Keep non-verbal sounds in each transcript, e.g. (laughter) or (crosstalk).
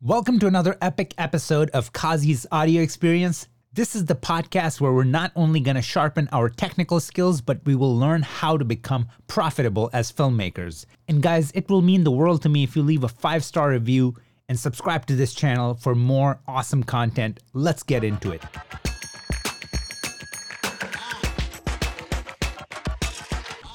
Welcome to another epic episode of Kazi's audio experience. This is the podcast where we're not only going to sharpen our technical skills, but we will learn how to become profitable as filmmakers. And guys, it will mean the world to me if you leave a five star review and subscribe to this channel for more awesome content. Let's get into it.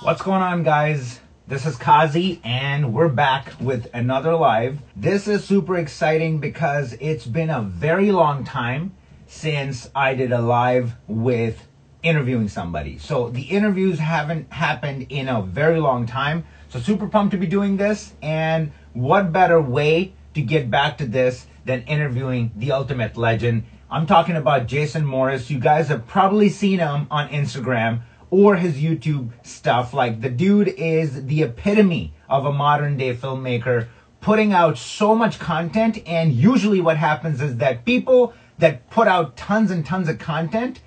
What's going on, guys? This is Kazi, and we're back with another live. This is super exciting because it's been a very long time since I did a live with interviewing somebody. So the interviews haven't happened in a very long time. So super pumped to be doing this. And what better way to get back to this than interviewing the ultimate legend? I'm talking about Jason Morris. You guys have probably seen him on Instagram or his YouTube stuff. Like the dude is the epitome of a modern day filmmaker putting out so much content. And usually what happens is that people that put out tons and tons of content,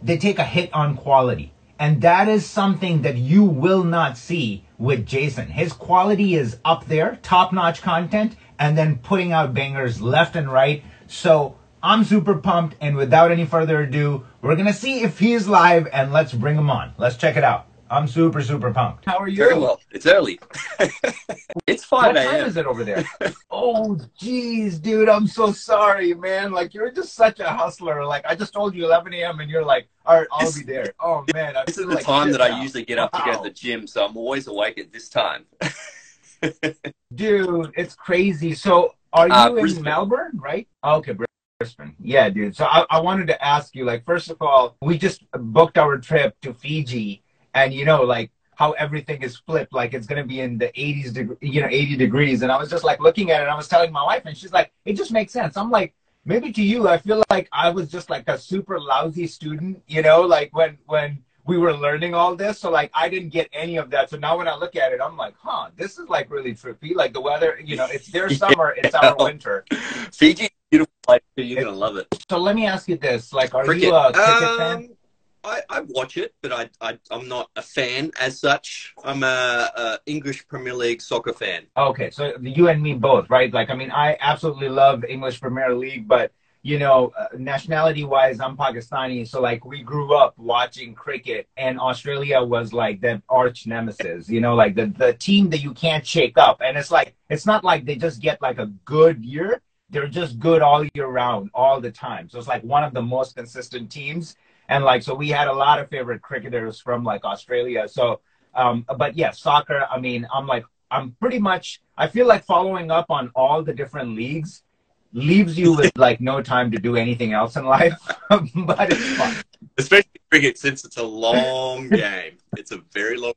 they take a hit on quality. And that is something that you will not see with Jason. His quality is up there, top notch content, and then putting out bangers left and right. So I'm super pumped, and without any further ado, we're gonna see if he is live, and let's bring him on. Let's check it out. I'm super, super pumped. How are you? Very well. It's early. (laughs) it's 5 What time a.m. is it over there? (laughs) oh, jeez, dude, I'm so sorry, man. Like, you're just such a hustler. Like, I just told you 11 a.m., and you're like, all right, I'll This- be there. Oh, man. I This is the like time shit that I usually get up to go to the gym, so I'm always awake at this time. (laughs) Dude, it's crazy. So, are you Uh, in Brisbane. Melbourne, right? Okay, Brisbane. Yeah, dude. So, I, I wanted to ask you, like, first of all, we just booked our trip to Fiji, and you know, like, how everything is flipped, like it's gonna be in the 80s, deg- you know, 80 degrees. And I was just like looking at it, and I was telling my wife, and she's like, it just makes sense. I'm like, maybe to you, I feel like I was just like a super lousy student, you know, like when when we were learning all this. So like I didn't get any of that. So now when I look at it, I'm like, huh, this is like really trippy. Like the weather, you know, it's their (laughs) summer, it's our winter. Fiji, beautiful place. too. You're gonna love it. So let me ask you this: like, are Cricket. you a cricket fan? Um, I, I watch it, but I, I I'm not a fan as such. I'm a, a English Premier League soccer fan. Okay, so you and me both, right? Like, I mean, I absolutely love English Premier League, but you know, uh, nationality-wise, I'm Pakistani, so like we grew up watching cricket, and Australia was like the arch nemesis, you know, like the the team that you can't shake up, and it's like it's not like they just get like a good year; they're just good all year round, all the time. So it's like one of the most consistent teams, and like so we had a lot of favorite cricketers from like Australia. So, um, but yeah, soccer. I mean, I'm like I'm pretty much I feel like following up on all the different leagues leaves you with like no time to do anything else in life, (laughs) but it's fun. Especially cricket, since it's a long (laughs) game. It's a very long.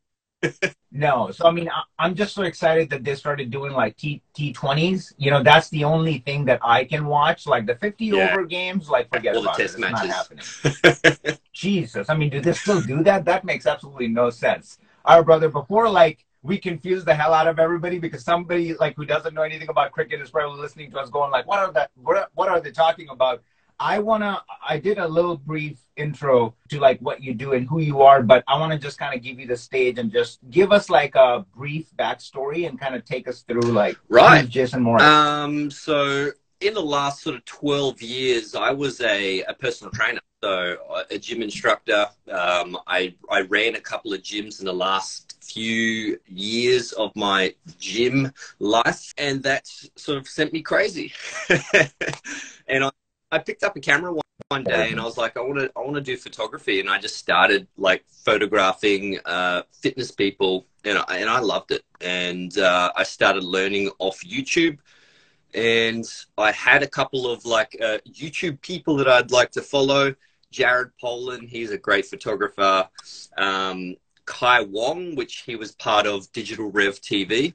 No, so I mean I, I'm just so excited that they started doing like T T20s. You know, that's the only thing that I can watch. Like the 50 Yeah. over games, like forget All about it. It's not happening. Jesus, I mean, do they still do that? That makes absolutely no sense. Right, brother. Before like we confuse the hell out of everybody because somebody like who doesn't know anything about cricket is probably listening to us going like, what are that? What are, what are they talking about? I wanna. I did a little brief intro to like what you do and who you are, but I want to just kind of give you the stage and just give us like a brief backstory and kind of take us through like Right. Jason Morris. Um, so in the last sort of 12 years, I was a, a personal trainer, so uh, a gym instructor. Um, I, I ran a couple of gyms in the last few years of my gym life, and that sort of sent me crazy. (laughs) and I, I picked up a camera one, one day and I was like, I want to, I want to do photography. And I just started like photographing, uh, fitness people and I, and I loved it. And, uh, I started learning off YouTube and I had a couple of like, uh, YouTube people that I'd like to follow. Jared Polin, he's a great photographer. Um, Kai Wong, which he was part of Digital Rev TV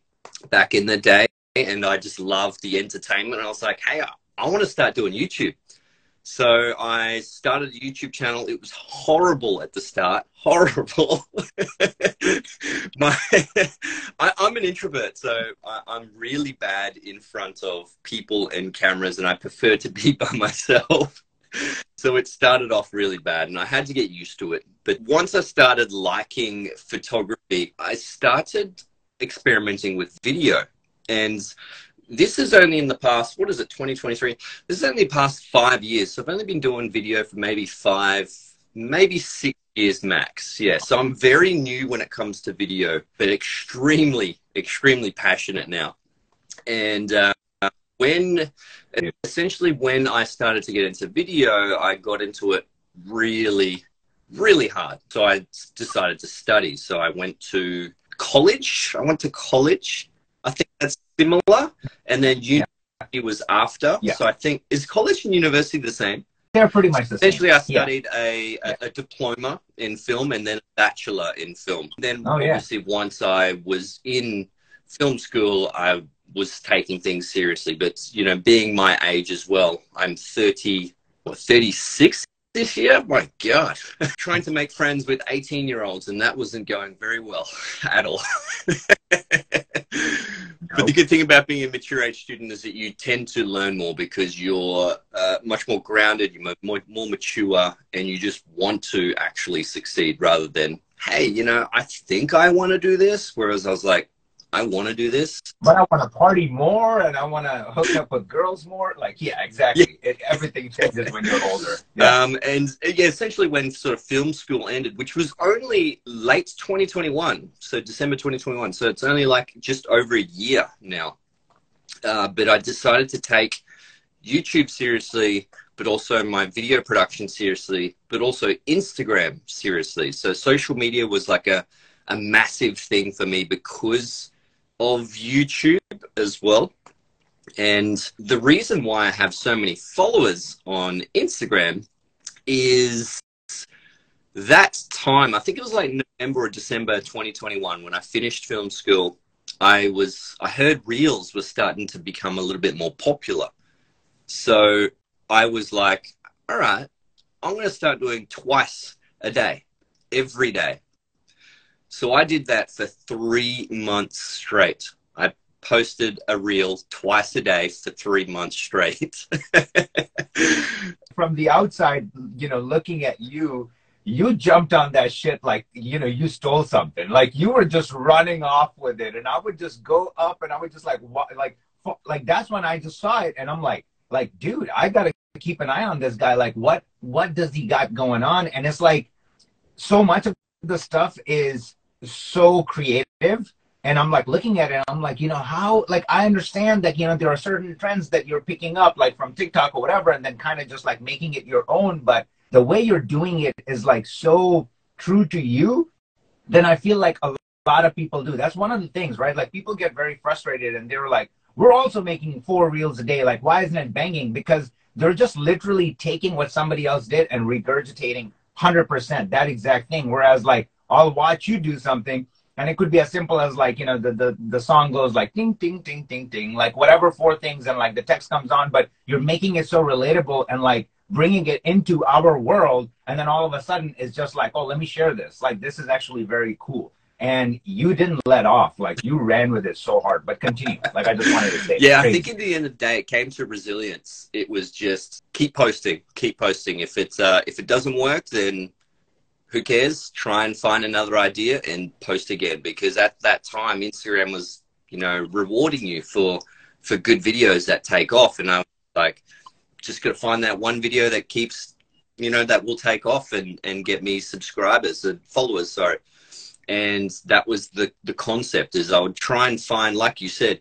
back in the day. And I just loved the entertainment. And I was like, hey, I, I want to start doing YouTube. So I started a YouTube channel. It was horrible at the start. (laughs) Horrible. My, I, I'm an introvert, so I, I'm really bad in front of people and cameras, and I prefer to be (laughs) by myself. So it started off really bad, and I had to get used to it. But once I started liking photography, I started experimenting with video. And this is only in the past, what is it, 2023? This is only past five years. So I've only been doing video for maybe five, maybe six years max. Yeah. So I'm very new when it comes to video, but extremely, extremely passionate now. And uh, when, essentially, when I started to get into video, I got into it really, really hard. So I decided to study. So I went to college. I went to college. I think that's similar. And then university yeah. was after. Yeah. So I think, is college and university the same? They're pretty much the Essentially, same. I studied yeah. a, a, a, diploma in film and then a bachelor in film. Then, oh, obviously, once I was in film school, I was taking things seriously. But, you know, being my age as well, I'm 30, what, 36 this year, my God, (laughs) trying to make friends with 18 year olds, and that wasn't going very well (laughs) at all. (laughs) But the good thing about being a mature age student is that you tend to learn more because you're uh, much more grounded, you're more, more mature, and you just want to actually succeed rather than, hey, you know, I think I want to do this. Whereas I was like, I want to do this. But I want to party more and I want to hook up with girls more. Like, yeah, exactly. Yeah. It, everything changes when you're older. Yeah. (laughs) Um, and yeah, essentially when sort of film school ended, which was only late 2021, so December 2021. So it's only like just over a year now. Uh, but I decided to take YouTube seriously, but also my video production seriously, but also Instagram seriously. So social media was like a, a massive thing for me because of YouTube as well. And the reason why I have so many followers on Instagram is that time, I think it was like November or December 2021 when I finished film school. I was I heard reels were starting to become a little bit more popular. So I was like, all right, I'm going to start doing twice a day, every day. So I did that for three months straight. I posted a reel twice a day for three months straight. (laughs) From the outside, you know, looking at you, you jumped on that shit like, you know, you stole something. Like you were just running off with it. And I would just go up and I would just like, like, like that's when I just saw it. And I'm like, like, dude, I got to keep an eye on this guy. Like, what, what does he got going on? And it's like, so much of the stuff is so creative and i'm like looking at it i'm like you know how like i understand that you know there are certain trends that you're picking up like from tiktok or whatever and then kind of just like making it your own but the way you're doing it is like so true to you then i feel like a lot of people do. That's one of the things right? Like people get very frustrated and they're like we're also making four reels a day. Like why isn't it banging? Because they're just literally taking what somebody else did and regurgitating 100% that exact thing. Whereas like I'll watch you do something. And it could be as simple as like, you know, the, the, the song goes like ding, ding, ding, ding, ding, like whatever four things and like the text comes on, but you're making it so relatable and like bringing it into our world. And then all of a sudden it's just like, oh, let me share this. Like this is actually very cool and you didn't let off. Like you ran with it so hard. But continue. Like I just wanted to say. Yeah, I think at the end of the day, it came to resilience. It was just keep posting, keep posting. If it's uh, if it doesn't work, then who cares? Try and find another idea and post again because at that time Instagram was, you know, rewarding you for for good videos that take off. And I was like, just gotta find that one video that keeps, you know, that will take off and and get me subscribers and followers. Sorry. And that was the the concept is I would try and find, like you said,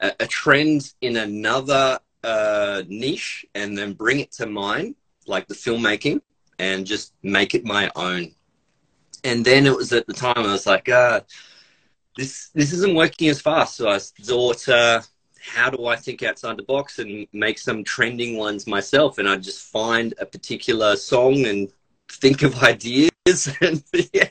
a, a trend in another uh, niche and then bring it to mine, like the filmmaking and just make it my own. And then it was at the time I was like, uh, this this isn't working as fast. So I thought, uh, how do I think outside the box and make some trending ones myself? And I just find a particular song and think of (laughs) ideas. And (laughs) yeah,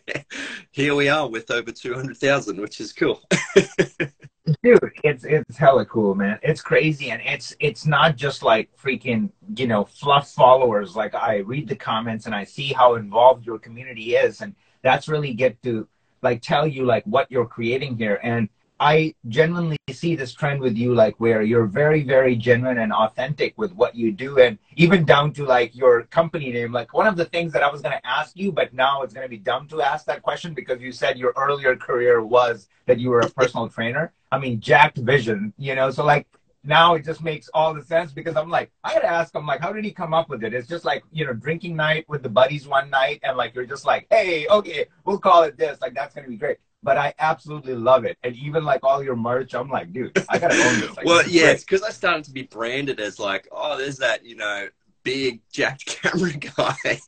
here we are with over 200,000, which is cool. (laughs) dude it's it's hella cool man. It's crazy and it's it's not just like freaking you know fluff followers. Like i read the comments and i see how involved your community is and that's really get to like tell you like what you're creating here. And I genuinely see this trend with you, like where you're very, very genuine and authentic with what you do, and even down to like your company name. Like one of the things that I was going to ask you, but now it's going to be dumb to ask that question because you said your earlier career was that you were a personal trainer. I mean, Jacked Vision, you know, so like now it just makes all the sense because I'm like, I had to ask him, like, how did he come up with it? It's just like, you know, drinking night with the buddies one night, and like, you're just like, hey, okay, we'll call it this. Like, that's gonna be great. But I absolutely love it. And even like all your merch, I'm like, dude, I gotta own this. Like, well, this yeah, it's because I started to be branded as like, oh, there's that, you know, big jacked (laughs) camera guy.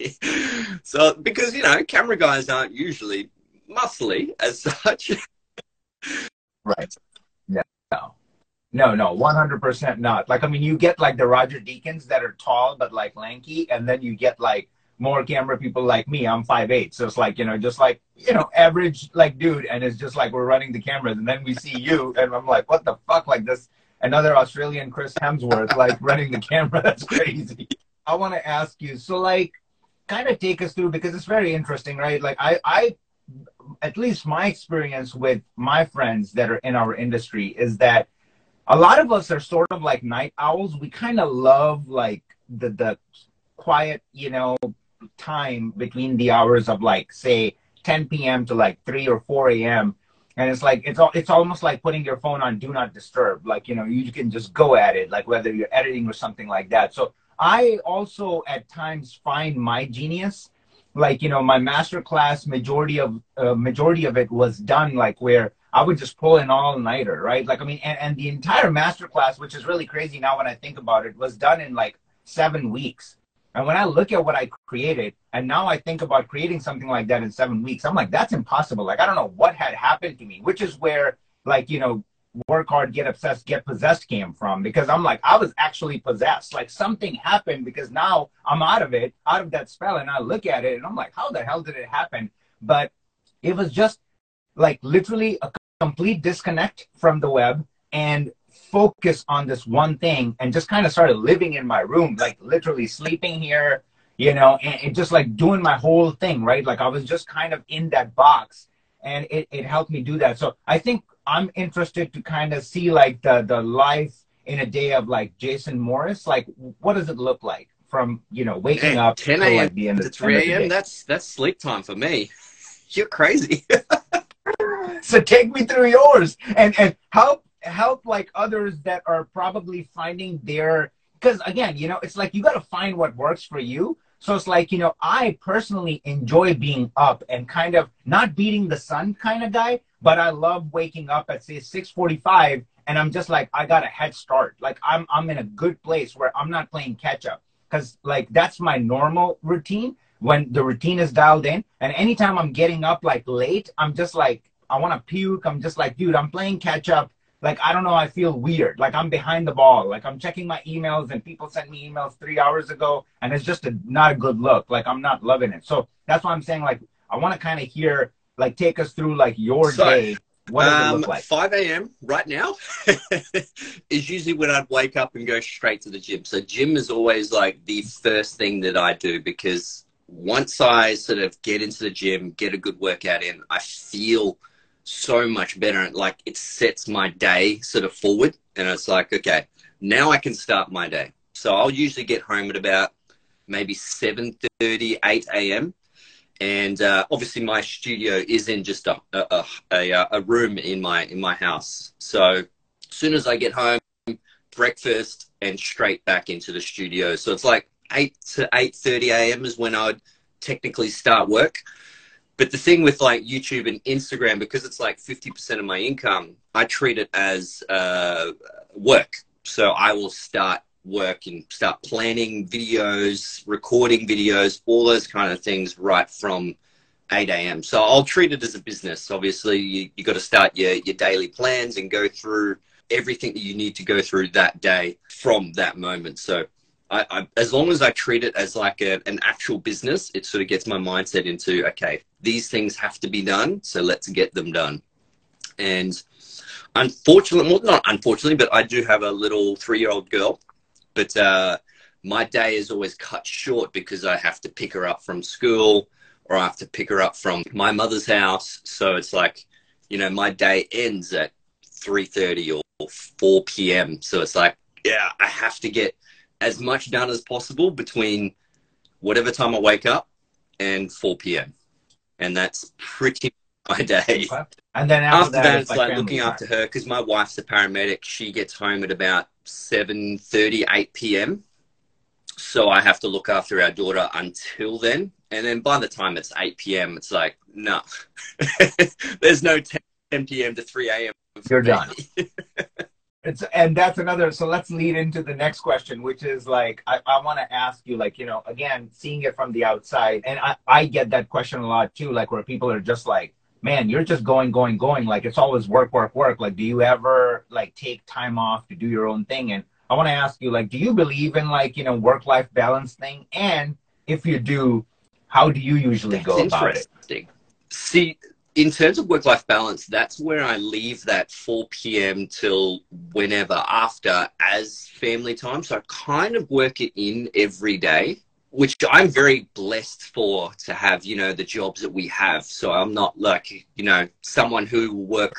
so because you know, camera guys aren't usually muscly as such. Right. Yeah. No. No, no, 100% not. Like, I mean, you get like the Roger Deakins that are tall but like lanky, and then you get like more camera people like me. I'm 5'8. So it's like, you know, just like, you know, average like dude. And it's just like we're running the cameras. And then we see you, and I'm like, what the fuck? Like this, another Australian Chris Hemsworth, like running the camera. (laughs) That's crazy. I want to ask you, so like, kind of take us through because it's very interesting, right? Like, I, I, at least my experience with my friends that are in our industry is that a lot of us are sort of like night owls. We kind of love like the the quiet, you know, time between the hours of like say 10 p.m. to like 3 or 4 a.m. And it's like it's all it's almost like putting your phone on do not disturb. Like, you know, you can just go at it, like whether you're editing or something like that. So I also at times find my genius like you know my master class majority of uh, majority of it was done like where i would just pull an all-nighter right like i mean and, and the entire master class which is really crazy now when i think about it was done in like seven weeks and when i look at what i created and now i think about creating something like that in seven weeks i'm like that's impossible like i don't know what had happened to me which is where like you know work hard, get obsessed, get possessed came from because I'm like, I was actually possessed. Like something happened because now I'm out of it, out of that spell. And I look at it and I'm like, how the hell did it happen? But it was just like literally a complete disconnect from the web and focus on this one thing and just kind of started living in my room, like literally sleeping here, you know, and, and just like doing my whole thing, right? Like I was just kind of in that box and it, it helped me do that. So I think I'm interested to kind of see like the the life in a day of like Jason Morris. Like, what does it look like from you know waking Man, up 10 to, a.m. like, the end to of 3 a.m. That's that's sleep time for me. (laughs) You're crazy. (laughs) so take me through yours and and help help like others that are probably finding their because again you know it's like you got to find what works for you. So it's like you know i personally enjoy being up and kind of not beating the sun kind of guy but i love waking up at say 6.45 and i'm just like i got a head start. Like i'm i'm in a good place where i'm not playing catch up because like that's my normal routine when the routine is dialed in and anytime i'm getting up like late i'm just like i want to puke i'm just like dude i'm playing catch up. Like i don't know i feel weird. Like i'm behind the ball. Like i'm checking my emails and people sent me emails three hours ago and it's just a, not a good look. Like i'm not loving it. So that's why i'm saying like i want to kind of hear like take us through like your So, day. What does it Um, look like? 5 a.m. right now (laughs) is usually when I'd wake up and go straight to the gym. So gym is always like the first thing that I do because once I sort of get into the gym, get a good workout in, I feel so much better. Like it sets my day sort of forward, and it's like, okay, now I can start my day. So I'll usually get home at about maybe 7:30, 8 a.m. And uh, obviously, my studio is in just a, a, a, a room in my in my house. So as soon as I get home, breakfast and straight back into the studio. So it's like eight to eight thirty a.m. is when I would technically start work. But the thing with like YouTube and Instagram, because it's like fifty percent of my income, I treat it as uh, work. So I will start work and start planning videos, recording videos, all those kind of things right from 8 a.m. So I'll treat it as a business. Obviously, you, you got to start your, your daily plans and go through everything that you need to go through that day from that moment. So I, I, as long as I treat it as like a, an actual business, it sort of gets my mindset into, okay, these things have to be done. So let's get them done. And unfortunately, well, not unfortunately, but I do have a little three year old girl but uh, my day is always cut short because I have to pick her up from school or I have to pick her up from my mother's house. So it's like, you know, my day ends at 3.30 or 4 p.m. So it's like, yeah, I have to get as much done as possible between whatever time I wake up and 4 p.m. And that's pretty (laughs) my day. and then after, After that, that it's like looking after her because my wife's a paramedic. She gets home at about 7 30, 8 p.m. So I have to look after our daughter until then. And then by the time it's 8 p.m., it's like, no, (laughs) there's no 10, 10 p.m. to 3 a.m. You're done. (laughs) it's and that's another so let's lead into the next question which is like i, I want to ask you like you know again seeing it from the outside and I, I get that question a lot too like where people are just like man you're just going going going like it's always work work work like do you ever like take time off to do your own thing? And i want to ask you like do you believe in like you know work life balance thing? And if you do how do you usually That's go about it? See in terms of work life balance, that's where I leave that 4 p.m. till whenever after as family time. So I kind of work it in every day, which I'm very blessed for to have, you know, the jobs that we have. So I'm not like, you know, someone who will work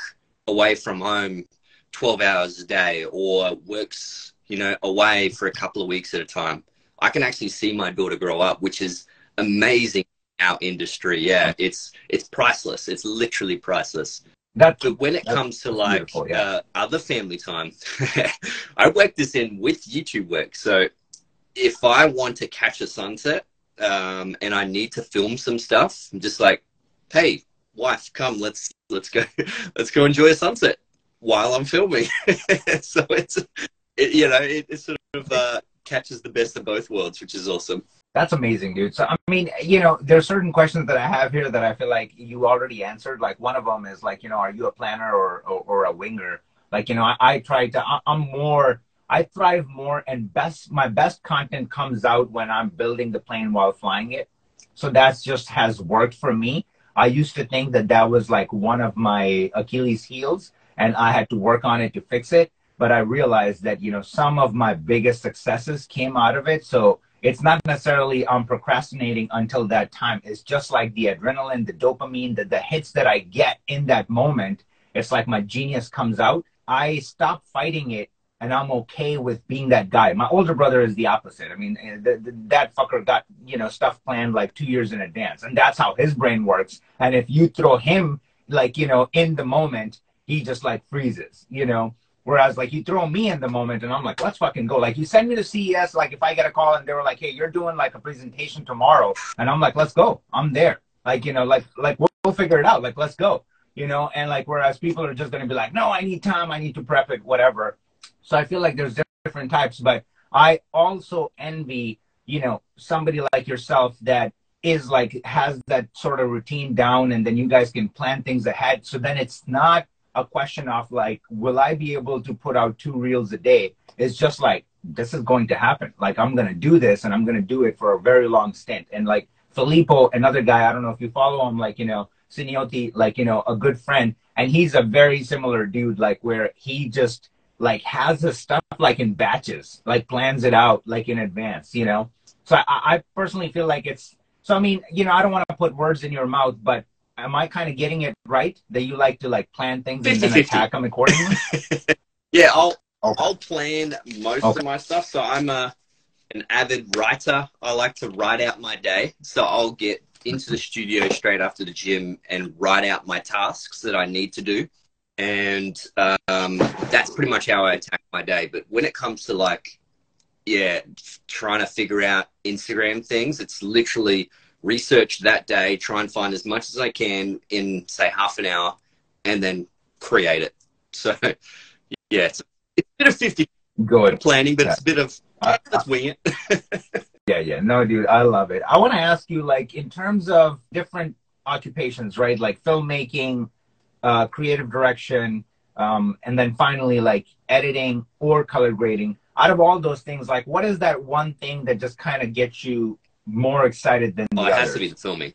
away from home 12 hours a day or works, you know, away for a couple of weeks at a time. I can actually see my daughter grow up, which is amazing our industry. Yeah, it's it's priceless. It's literally priceless. That's, but when it comes to like yeah. uh, other family time, (laughs) I work this in with YouTube work. So if I want to catch a sunset um, and I need to film some stuff, I'm just like, hey, wife, come, let's let's go, (laughs) let's go enjoy a sunset while I'm filming. (laughs) so it's it, you know it, it sort of uh, catches the best of both worlds, which is awesome. That's amazing, dude. So, I mean, you know, there's certain questions that I have here that I feel like you already answered. Like one of them is like, you know, are you a planner or, or, or a winger? Like, you know, I, I try to, I, I'm more, I thrive more and best, my best content comes out when I'm building the plane while flying it. So that's just has worked for me. I used to think that that was like one of my Achilles heels and I had to work on it to fix it. But I realized that, you know, some of my biggest successes came out of it. So, it's not necessarily I'm procrastinating until that time. It's just like the adrenaline, the dopamine, the, the hits that I get in that moment. It's like my genius comes out. I stop fighting it and I'm okay with being that guy. My older brother is the opposite. I mean, eh, that fucker got, you know, stuff planned like two years in advance. And that's how his brain works. And if you throw him like, you know, in the moment, he just like freezes, you know? Whereas like you throw me in the moment and I'm like, let's fucking go. Like you send me to CES, like if I get a call and they were like, hey, you're doing like a presentation tomorrow. And I'm like, let's go. I'm there. Like, you know, like, like we'll, we'll figure it out. Like, let's go, you know? And like, whereas people are just going to be like, no, I need time. I need to prep it, whatever. So I feel like there's different types, but I also envy, you know, somebody like yourself that is like has that sort of routine down and then you guys can plan things ahead. So then it's not a question of like, will I be able to put out two reels a day? It's just like, this is going to happen. Like, I'm going to do this and I'm going to do it for a very long stint. And like Filippo, another guy, I don't know if you follow him, like, you know, Siniotti, like, you know, a good friend. And he's a very similar dude, like where he just like has the stuff like in batches, like plans it out like in advance, you know? So I, I personally feel like it's, so I mean, you know, I don't want to put words in your mouth, but am I kind of getting it right that you like to like plan things 50, and then attack them accordingly? (laughs) yeah, I'll okay. I'll plan most okay. of my stuff. So I'm a an avid writer. I like to write out my day. So I'll get into the studio straight after the gym and write out my tasks that I need to do. And um, that's pretty much how I attack my day. But when it comes to like, yeah, trying to figure out Instagram things, it's literally research that day, try and find as much as I can in say half an hour, and then create it. So (laughs) yeah, it's, it's a bit of fifty good planning, but yeah. it's a bit of uh, (laughs) let's wing it. (laughs) yeah, yeah, no, dude, I love it. I want to ask you, like, in terms of different occupations, right? Like filmmaking, uh, creative direction, um, and then finally like editing or color grading. Out of all those things, like, what is that one thing that just kind of gets you more excited than oh, it has to be the filming.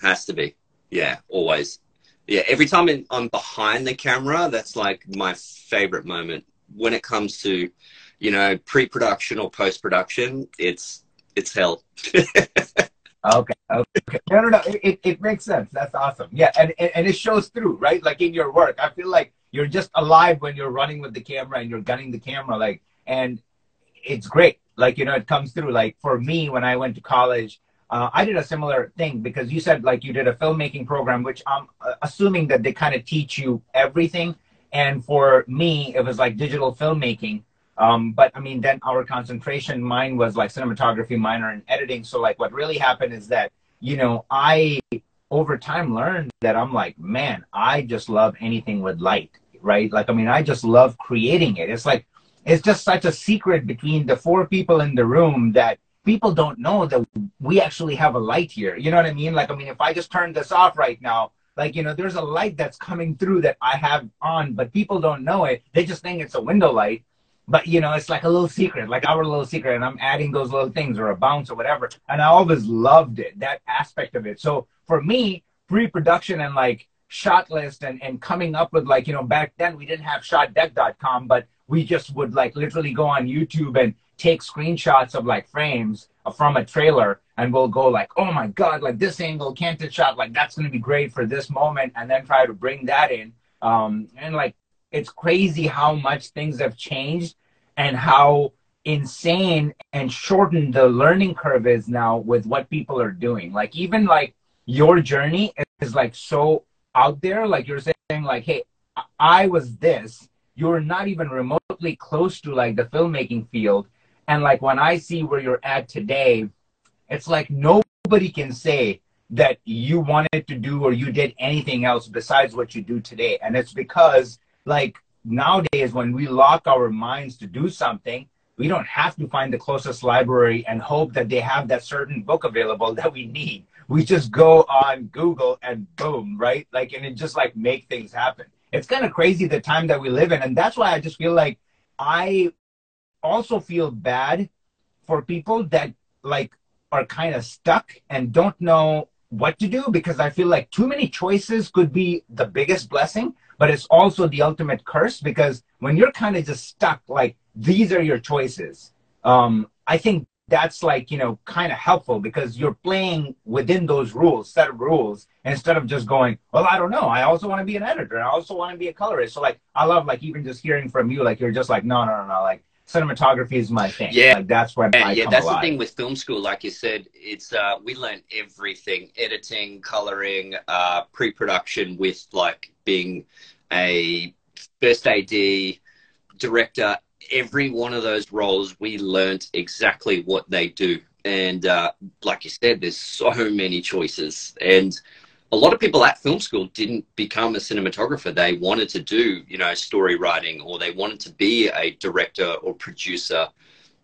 Has to be. Yeah, always. Yeah, every time in, I'm behind the camera, that's like my favorite moment. When it comes to, you know, pre-production or post-production, it's it's hell. (laughs) okay, okay. No, no, no. It, it makes sense. That's awesome. Yeah, and, and it shows through, right? Like in your work, I feel like you're just alive when you're running with the camera and you're gunning the camera, like, and it's great like you know it comes through like for me when i went to college uh, i did a similar thing because you said like you did a filmmaking program which i'm uh, assuming that they kind of teach you everything and for me it was like digital filmmaking Um, but I mean, then our concentration, mine was like cinematography, minor and editing. So like, what really happened is that you know I over time learned that I'm like, man, I just love anything with light, right? Like, I mean, I just love creating it. It's like it's just such a secret between the four people in the room that people don't know that we actually have a light here. You know what I mean? Like, I mean, if I just turn this off right now, like, you know, there's a light that's coming through that I have on, but people don't know it. They just think it's a window light. But, you know, it's like a little secret, like our little secret. And I'm adding those little things or a bounce or whatever. And I always loved it, that aspect of it. So for me, pre production and like shot list and, and coming up with like, you know, back then we didn't have shotdeck.com, but we just would like literally go on YouTube and take screenshots of like frames from a trailer and we'll go like, oh my God, like this angle, canted shot, like that's going to be great for this moment. And then try to bring that in. Um, and like, it's crazy how much things have changed and how insane and shortened the learning curve is now with what people are doing. Like even like your journey is like so out there. Like you're saying like, Hey, I was this you're not even remotely close to like the filmmaking field. And like when I see where you're at today, it's like nobody can say that you wanted to do or you did anything else besides what you do today. And it's because like nowadays when we lock our minds to do something, we don't have to find the closest library and hope that they have that certain book available that we need. We just go on Google and boom, right? Like, and it just like make things happen it's kind of crazy the time that we live in. And that's why I just feel like I also feel bad for people that like are kind of stuck and don't know what to do because I feel like too many choices could be the biggest blessing, but it's also the ultimate curse because when you're kind of just stuck, like these are your choices. Um, I think that's like you know kind of helpful because you're playing within those rules set of rules instead of just going well i don't know. I also want to be an editor. I also want to be a colorist. So like i love like even just hearing from you like you're just like no no no no. Like cinematography is my thing. Yeah. Like that's when yeah, yeah that's alive. the thing with film school like you said it's uh we learn everything. Editing coloring uh pre-production with like being a first ad director every one of those roles, we learned exactly what they do. And uh, like you said, there's so many choices. And a lot of people at film school didn't become a cinematographer. They wanted to do, you know, story writing or they wanted to be a director or producer,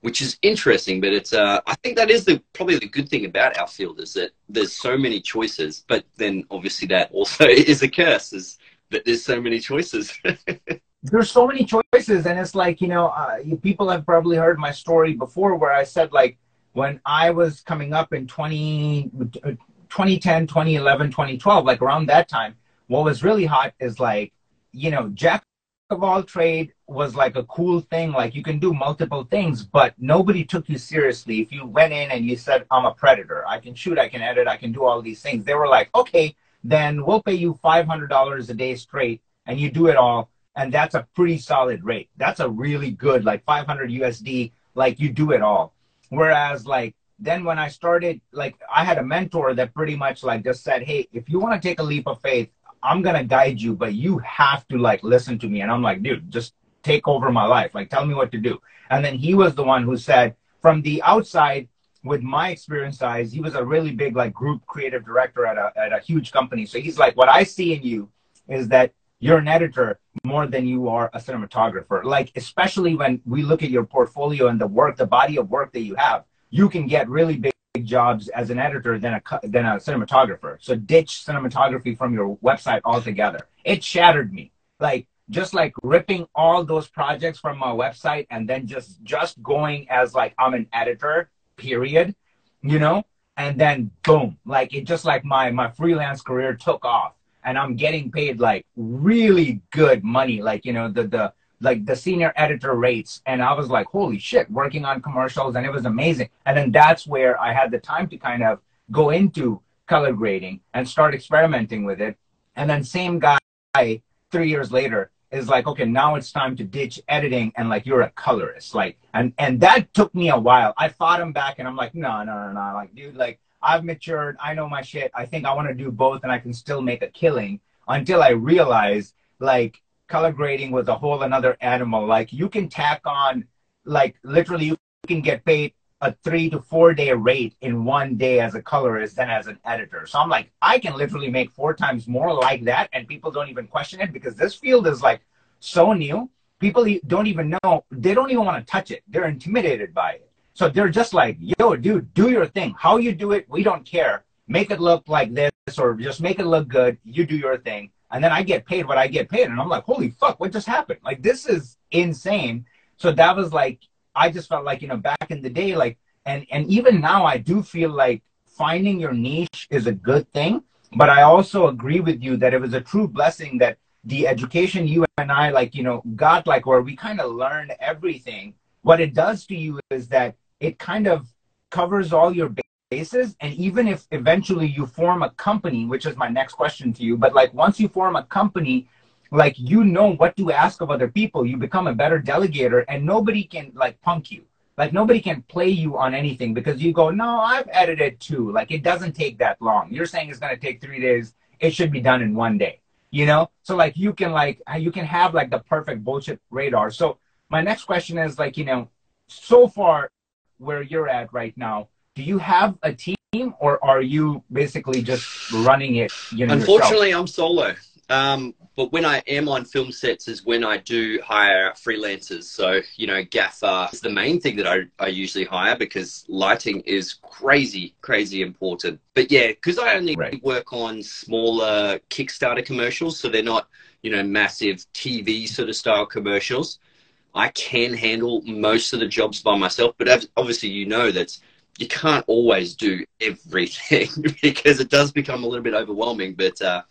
which is interesting. But it's, uh, I think that is the probably the good thing about our field is that there's so many choices. But then obviously that also (laughs) is a curse, is that there's so many choices. (laughs) there's so many choices and it's like you know uh, people have probably heard my story before where i said like when i was coming up in 20, 2010 2011 2012 like around that time what was really hot is like you know jack of all trade was like a cool thing like you can do multiple things but nobody took you seriously if you went in and you said i'm a predator. I can shoot i can edit i can do all these things. They were like okay then we'll pay you $500 a day straight and you do it all and that's a pretty solid rate. That's a really good, like 500 USD, like you do it all. Whereas, like, then when I started, like, I had a mentor that pretty much like just said, Hey, if you want to take a leap of faith, I'm to guide you, but you have to like listen to me. And I'm like, dude, just take over my life. Like, tell me what to do. And then he was the one who said, from the outside, with my experience size, he was a really big like group creative director at a at a huge company. So he's like, what I see in you is that you're an editor more than you are a cinematographer. Like, especially when we look at your portfolio and the work, the body of work that you have, you can get really big jobs as an editor than a than a cinematographer. So ditch cinematography from your website altogether. It shattered me. Like just like ripping all those projects from my website and then just just going as like I'm an editor, period. You know? And then boom, like it just like my my freelance career took off and I'm getting paid like really good money, like you know the the like the senior editor rates, and I was like, holy shit, working on commercials, and it was amazing. And then that's where I had the time to kind of go into color grading and start experimenting with it. And then same guy three years later is like, okay, now it's time to ditch editing and like you're a colorist. Like and and that took me a while. I fought him back and I'm like, no, no, no, no. Like, dude, like I've matured. I know my shit. I think I want to do both and I can still make a killing until I realized like color grading was a whole another animal. Like you can tack on like literally you can get paid a three to four day rate in one day as a colorist than as an editor. So I'm like, I can literally make four times more like that, and people don't even question it because this field is like so new. People don't even know, they don't even want to touch it. They're intimidated by it. So they're just like, yo, dude, do your thing. How you do it, we don't care. Make it look like this or just make it look good. You do your thing. And then I get paid what I get paid. And I'm like, holy fuck, what just happened? Like, this is insane. So that was like, I just felt like, you know, back in the day, like, and, and even now I do feel like finding your niche is a good thing. But I also agree with you that it was a true blessing that the education you and I, like, you know, got like where we kind of learned everything. What it does to you is that it kind of covers all your bases. And even if eventually you form a company, which is my next question to you, but like once you form a company, like you know what to ask of other people, you become a better delegator and nobody can like punk you. Like nobody can play you on anything because you go, no, I've edited two. Like it doesn't take that long. You're saying it's to take three days. It should be done in one day, you know? So like you can like, you can have like the perfect bullshit radar. So my next question is like, you know, so far where you're at right now, do you have a team or are you basically just running it? You know, Unfortunately, yourself? I'm solo. Um, but when I am on film sets is when I do hire freelancers. So, you know, gaffer is the main thing that I, I usually hire because lighting is crazy, crazy important. But yeah, because I only right. work on smaller Kickstarter commercials, so they're not, you know, massive TV sort of style commercials. I can handle most of the jobs by myself, but obviously you know that you can't always do everything (laughs) because it does become a little bit overwhelming. But uh,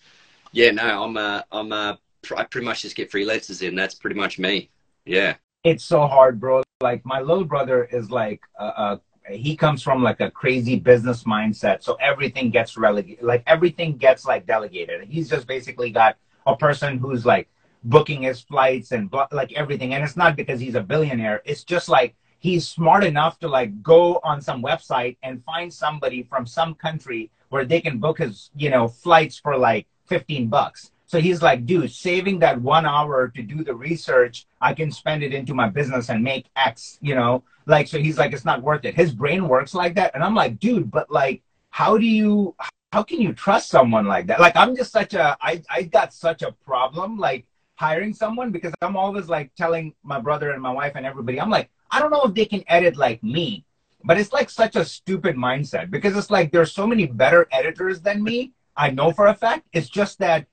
yeah, no, I'm a, I'm a, I pretty much just get freelancers in. That's pretty much me. Yeah. It's so hard, bro. Like my little brother is like, uh, he comes from like a crazy business mindset. So everything gets relegated, like everything gets like delegated. He's just basically got a person who's like, booking his flights and like everything. And it's not because he's a billionaire. It's just like he's smart enough to like go on some website and find somebody from some country where they can book his, you know, flights for like 15 bucks. So he's like, dude, saving that one hour to do the research, I can spend it into my business and make X, you know? Like, so he's like, it's not worth it. His brain works like that. And I'm like, dude, but like, how do you, how can you trust someone like that? Like, I'm just such a, I, I got such a problem. Like, hiring someone because I'm always like telling my brother and my wife and everybody, I'm like, I don't know if they can edit like me, but it's like such a stupid mindset because it's like there's so many better editors than me. I know for a fact. It's just that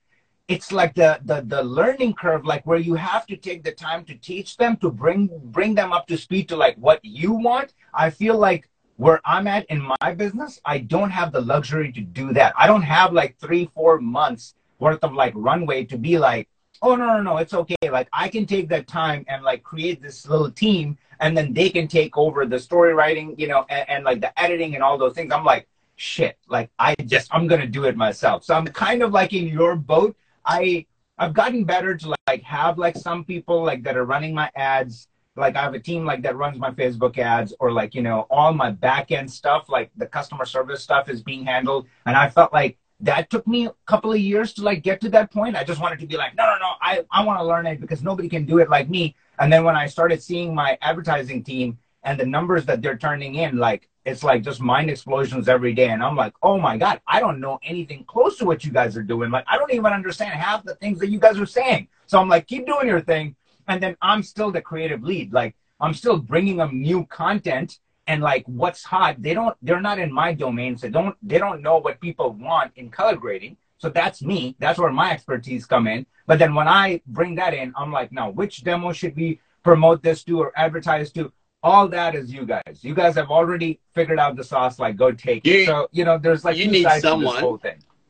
it's like the, the the learning curve, like where you have to take the time to teach them to bring bring them up to speed to like what you want. I feel like where I'm at in my business, I don't have the luxury to do that. I don't have like three, four months worth of like runway to be like, oh no no no it's okay. Like i can take that time and like create this little team and then they can take over the story writing you know and, and like the editing and all those things. I'm like shit like i just i'm gonna do it myself. So i'm kind of like in your boat. I i've gotten better to like have like some people like that are running my ads. Like i have a team like that runs my facebook ads or like you know all my back end stuff like the customer service stuff is being handled. And i felt like that took me a couple of years to like get to that point. I just wanted to be like, no, no, no, I, I want to learn it because nobody can do it like me. And then when I started seeing my advertising team and the numbers that they're turning in, like it's like just mind explosions every day. And I'm like, oh my God, I don't know anything close to what you guys are doing. Like I don't even understand half the things that you guys are saying. So I'm like, keep doing your thing. And then I'm still the creative lead. Like I'm still bringing them new content and like what's hot they don't they're not in my domain so don't they don't know what people want in color grading. So that's me. That's where my expertise come in. But then when i bring that in i'm like now which demo should we promote this to or advertise to? All that is you guys. You guys have already figured out the sauce like go take you, it so you know there's like you need someone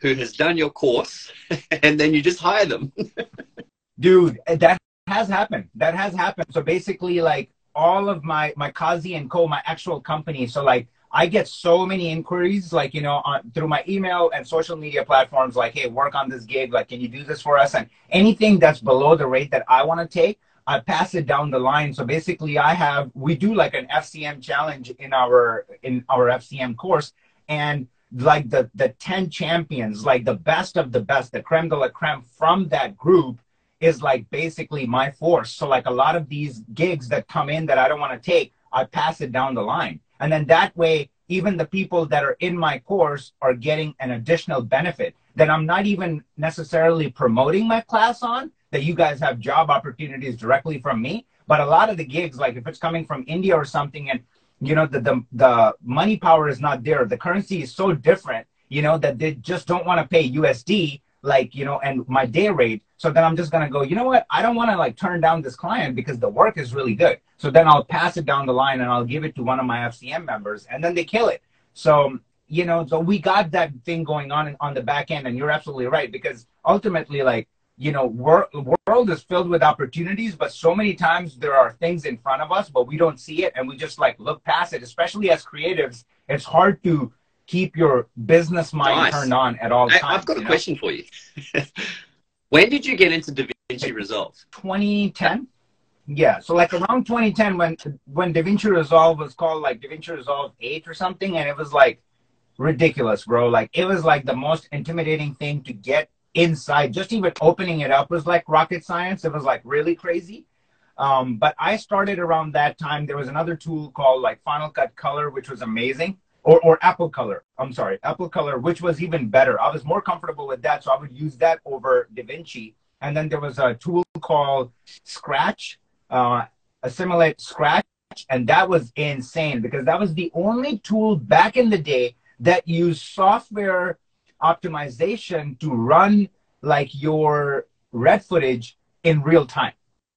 who has done your course (laughs) and then you just hire them. (laughs) Dude that has happened. That has happened. So basically like all of my my Kazi and Co, my actual company. So like I get so many inquiries, like you know, on, through my email and social media platforms, like, hey, work on this gig. Like, can you do this for us? And anything that's below the rate that I want to take, I pass it down the line. So basically, I have we do like an FCM challenge in our in our FCM course, and like the the ten champions, like the best of the best, the creme de la creme from that group is like basically my force. So like a lot of these gigs that come in that I don't want to take, I pass it down the line. And then that way, even the people that are in my course are getting an additional benefit that I'm not even necessarily promoting my class on, that you guys have job opportunities directly from me. But a lot of the gigs, like if it's coming from India or something, and you know, the, the, the money power is not there. The currency is so different, you know, that they just don't want to pay USD, like, you know, and my day rate. So then I'm just going to go, you know what? I don't want to like turn down this client because the work is really good. So then I'll pass it down the line and I'll give it to one of my FCM members and then they kill it. So, you know, so we got that thing going on on the back end. And you're absolutely right because ultimately, like, you know, wor- world is filled with opportunities, but so many times there are things in front of us, but we don't see it, and we just like look past it. Especially as creatives, it's hard to keep your business mind nice. turned on at all times. I, have got a know? question for you. (laughs) when did you get into DaVinci Resolve? 2010. Yeah, so like around 2010, when when DaVinci Resolve was called like DaVinci Resolve 8 or something, and it was like ridiculous, bro. Like it was like the most intimidating thing to get inside. Just even opening it up was like rocket science. It was like really crazy. Um, but I started around that time. There was another tool called like Final Cut Color, which was amazing, or or Apple Color. I'm sorry, Apple Color, which was even better. I was more comfortable with that, so I would use that over DaVinci. And then there was a tool called Scratch, uh, Assimilate Scratch, and that was insane because that was the only tool back in the day that used software optimization to run like your red footage in real time.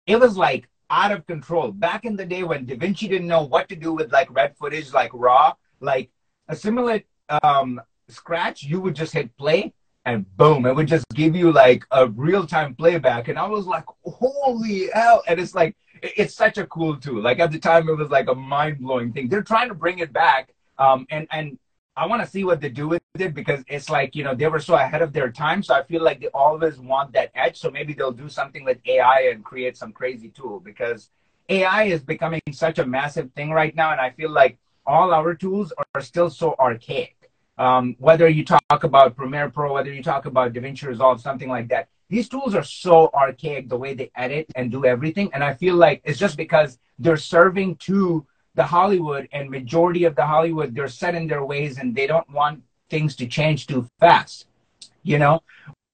It was like out of control. Back in the day when DaVinci didn't know what to do with like red footage, like raw, like Assimilate um, Scratch, you would just hit play and boom, it would just give you like a real time playback. And I was like, holy hell. And it's like, it's such a cool tool. Like at the time, it was like a mind blowing thing. They're trying to bring it back. Um, and, and I want to see what they do with it because it's like, you know, they were so ahead of their time. So I feel like they always want that edge. So maybe they'll do something with AI and create some crazy tool because AI is becoming such a massive thing right now. And I feel like all our tools are still so archaic. Um, whether you talk about Premiere Pro, whether you talk about DaVinci Resolve, something like that, these tools are so archaic the way they edit and do everything. And I feel like it's just because they're serving to the Hollywood and majority of the Hollywood, they're set in their ways and they don't want things to change too fast, you know?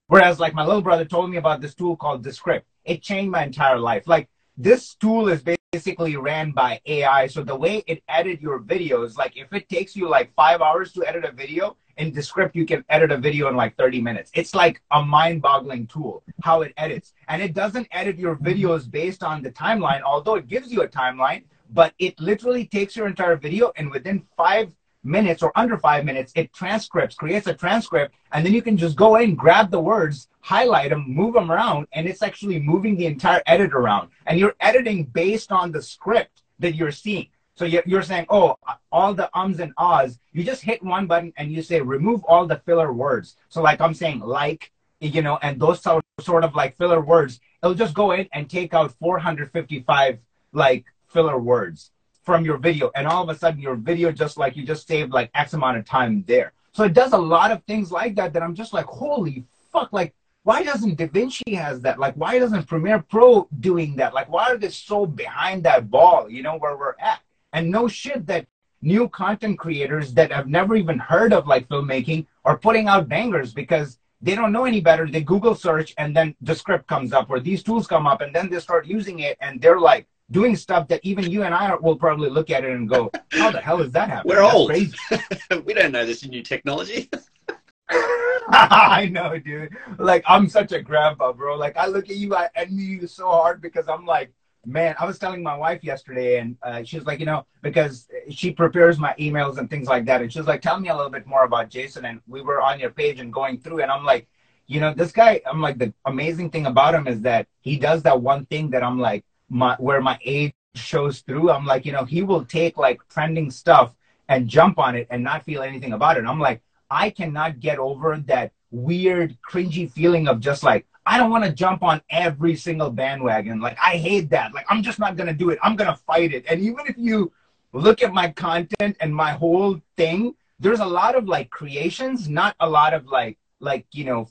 Whereas like my little brother told me about this tool called Descript. It changed my entire life. Like this tool is basically ran by AI. So the way it edit your videos, like if it takes you like five hours to edit a video, in Descript you can edit a video in like 30 minutes. It's like a mind-boggling tool how it edits. And it doesn't edit your mm-hmm. videos based on the timeline, although it gives you a timeline, but it literally takes your entire video and within five minutes or under five minutes, it transcripts, creates a transcript, and then you can just go in, grab the words, highlight them, move them around, and it's actually moving the entire edit around. And you're editing based on the script that you're seeing. So you're saying, oh, all the ums and ahs, you just hit one button and you say, remove all the filler words. So like I'm saying, like, you know, and those sort of like filler words, it'll just go in and take out 455 like filler words from your video. And all of a sudden your video just like you just saved like X amount of time there. So it does a lot of things like that that I'm just like, holy fuck, like why doesn't DaVinci has that? Like why doesn't Premiere Pro doing that? Like why are they so behind that ball, you know, where we're at? And no shit that new content creators that have never even heard of like filmmaking are putting out bangers because they don't know any better. They Google search and then Descript comes up or these tools come up and then they start using it and they're like, doing stuff that even you and I will probably look at it and go, "How the hell is that happening?" We're That's old. (laughs) we don't know this new technology. (laughs) (laughs) I know, dude. Like I'm such a grandpa, bro. Like I look at you, I envy you so hard because I'm like, man. I was telling my wife yesterday, and uh, she was like, you know, because she prepares my emails and things like that, and she was like, tell me a little bit more about Jason. And we were on your page and going through, and I'm like, you know, this guy. I'm like, the amazing thing about him is that he does that one thing that I'm like my where my age shows through. I'm like, you know, he will take like trending stuff and jump on it and not feel anything about it. I'm like, I cannot get over that weird, cringy feeling of just like, I don't want to jump on every single bandwagon. Like, I hate that. Like, I'm just not going to do it. I'm going to fight it. And even if you look at my content and my whole thing, there's a lot of like creations, not a lot of like, like, you know,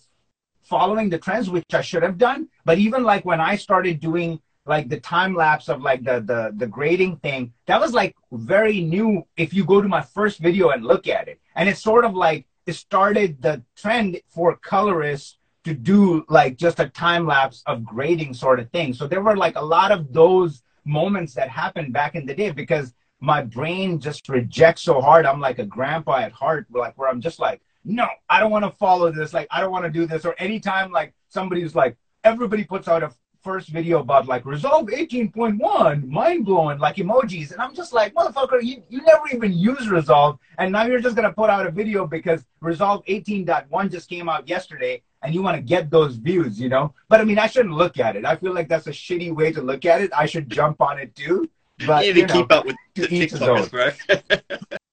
following the trends, which I should have done. But even like when I started doing like the time lapse of like the the the grading thing, that was like very new. If you go to my first video and look at it, and it's sort of like it started the trend for colorists to do like just a time lapse of grading sort of thing. So there were like a lot of those moments that happened back in the day because my brain just rejects so hard. I'm like a grandpa at heart, like where I'm just like, no, I don't want to follow this. Like, I don't want to do this. Or anytime like somebody's like, everybody puts out a first video about like Resolve 18.1, mind blowing, like emojis. And I'm just like, motherfucker, you, you never even use Resolve. And now you're just going to put out a video because Resolve 18.1 just came out yesterday and you want to get those views, you know? But I mean, I shouldn't look at it. I feel like that's a shitty way to look at it. I should jump on it too. But you need to keep know, up with the TikTokers, bro.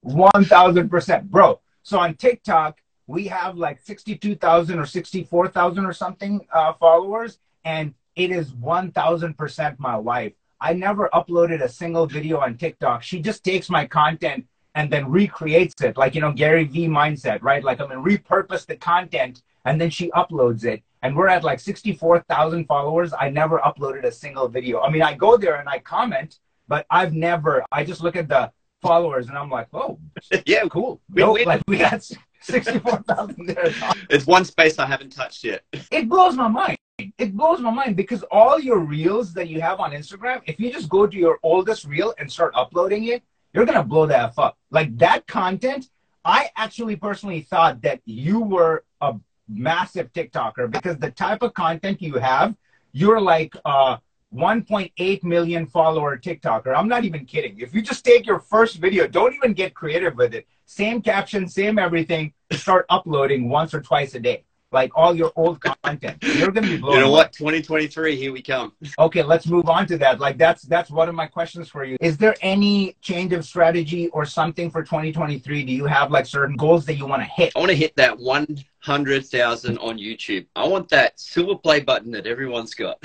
1000%. Bro, so on TikTok, we have like 62,000 or 64,000 or something uh, followers, and it is 1000% my wife. I never uploaded a single video on TikTok. She just takes my content and then recreates it, like, you know, Gary V mindset, right? Like, I'm going to repurpose the content and then she uploads it. And we're at like 64,000 followers. I never uploaded a single video. I mean, I go there and I comment, but I've never, I just look at the followers and I'm like, oh, (laughs) yeah, cool. We, we, like we got (laughs) 64,000 there. (laughs) It's one space I haven't touched yet. It blows my mind. It blows my mind because all your reels that you have on Instagram, if you just go to your oldest reel and start uploading it, you're gonna blow the f up. Like that content, I actually personally thought that you were a massive TikToker because the type of content you have, you're like a 1.8 million follower TikToker. I'm not even kidding. If you just take your first video, don't even get creative with it. Same caption, same everything. Start uploading once or twice a day, like all your old content. You're gonna be blown. You know what? 2023, here we come. Okay, let's move on to that. Like that's that's one of my questions for you. Is there any change of strategy or something for 2023? Do you have like certain goals that you want to hit? I want to hit that 100,000 on YouTube. I want that silver play button that everyone's got. (laughs)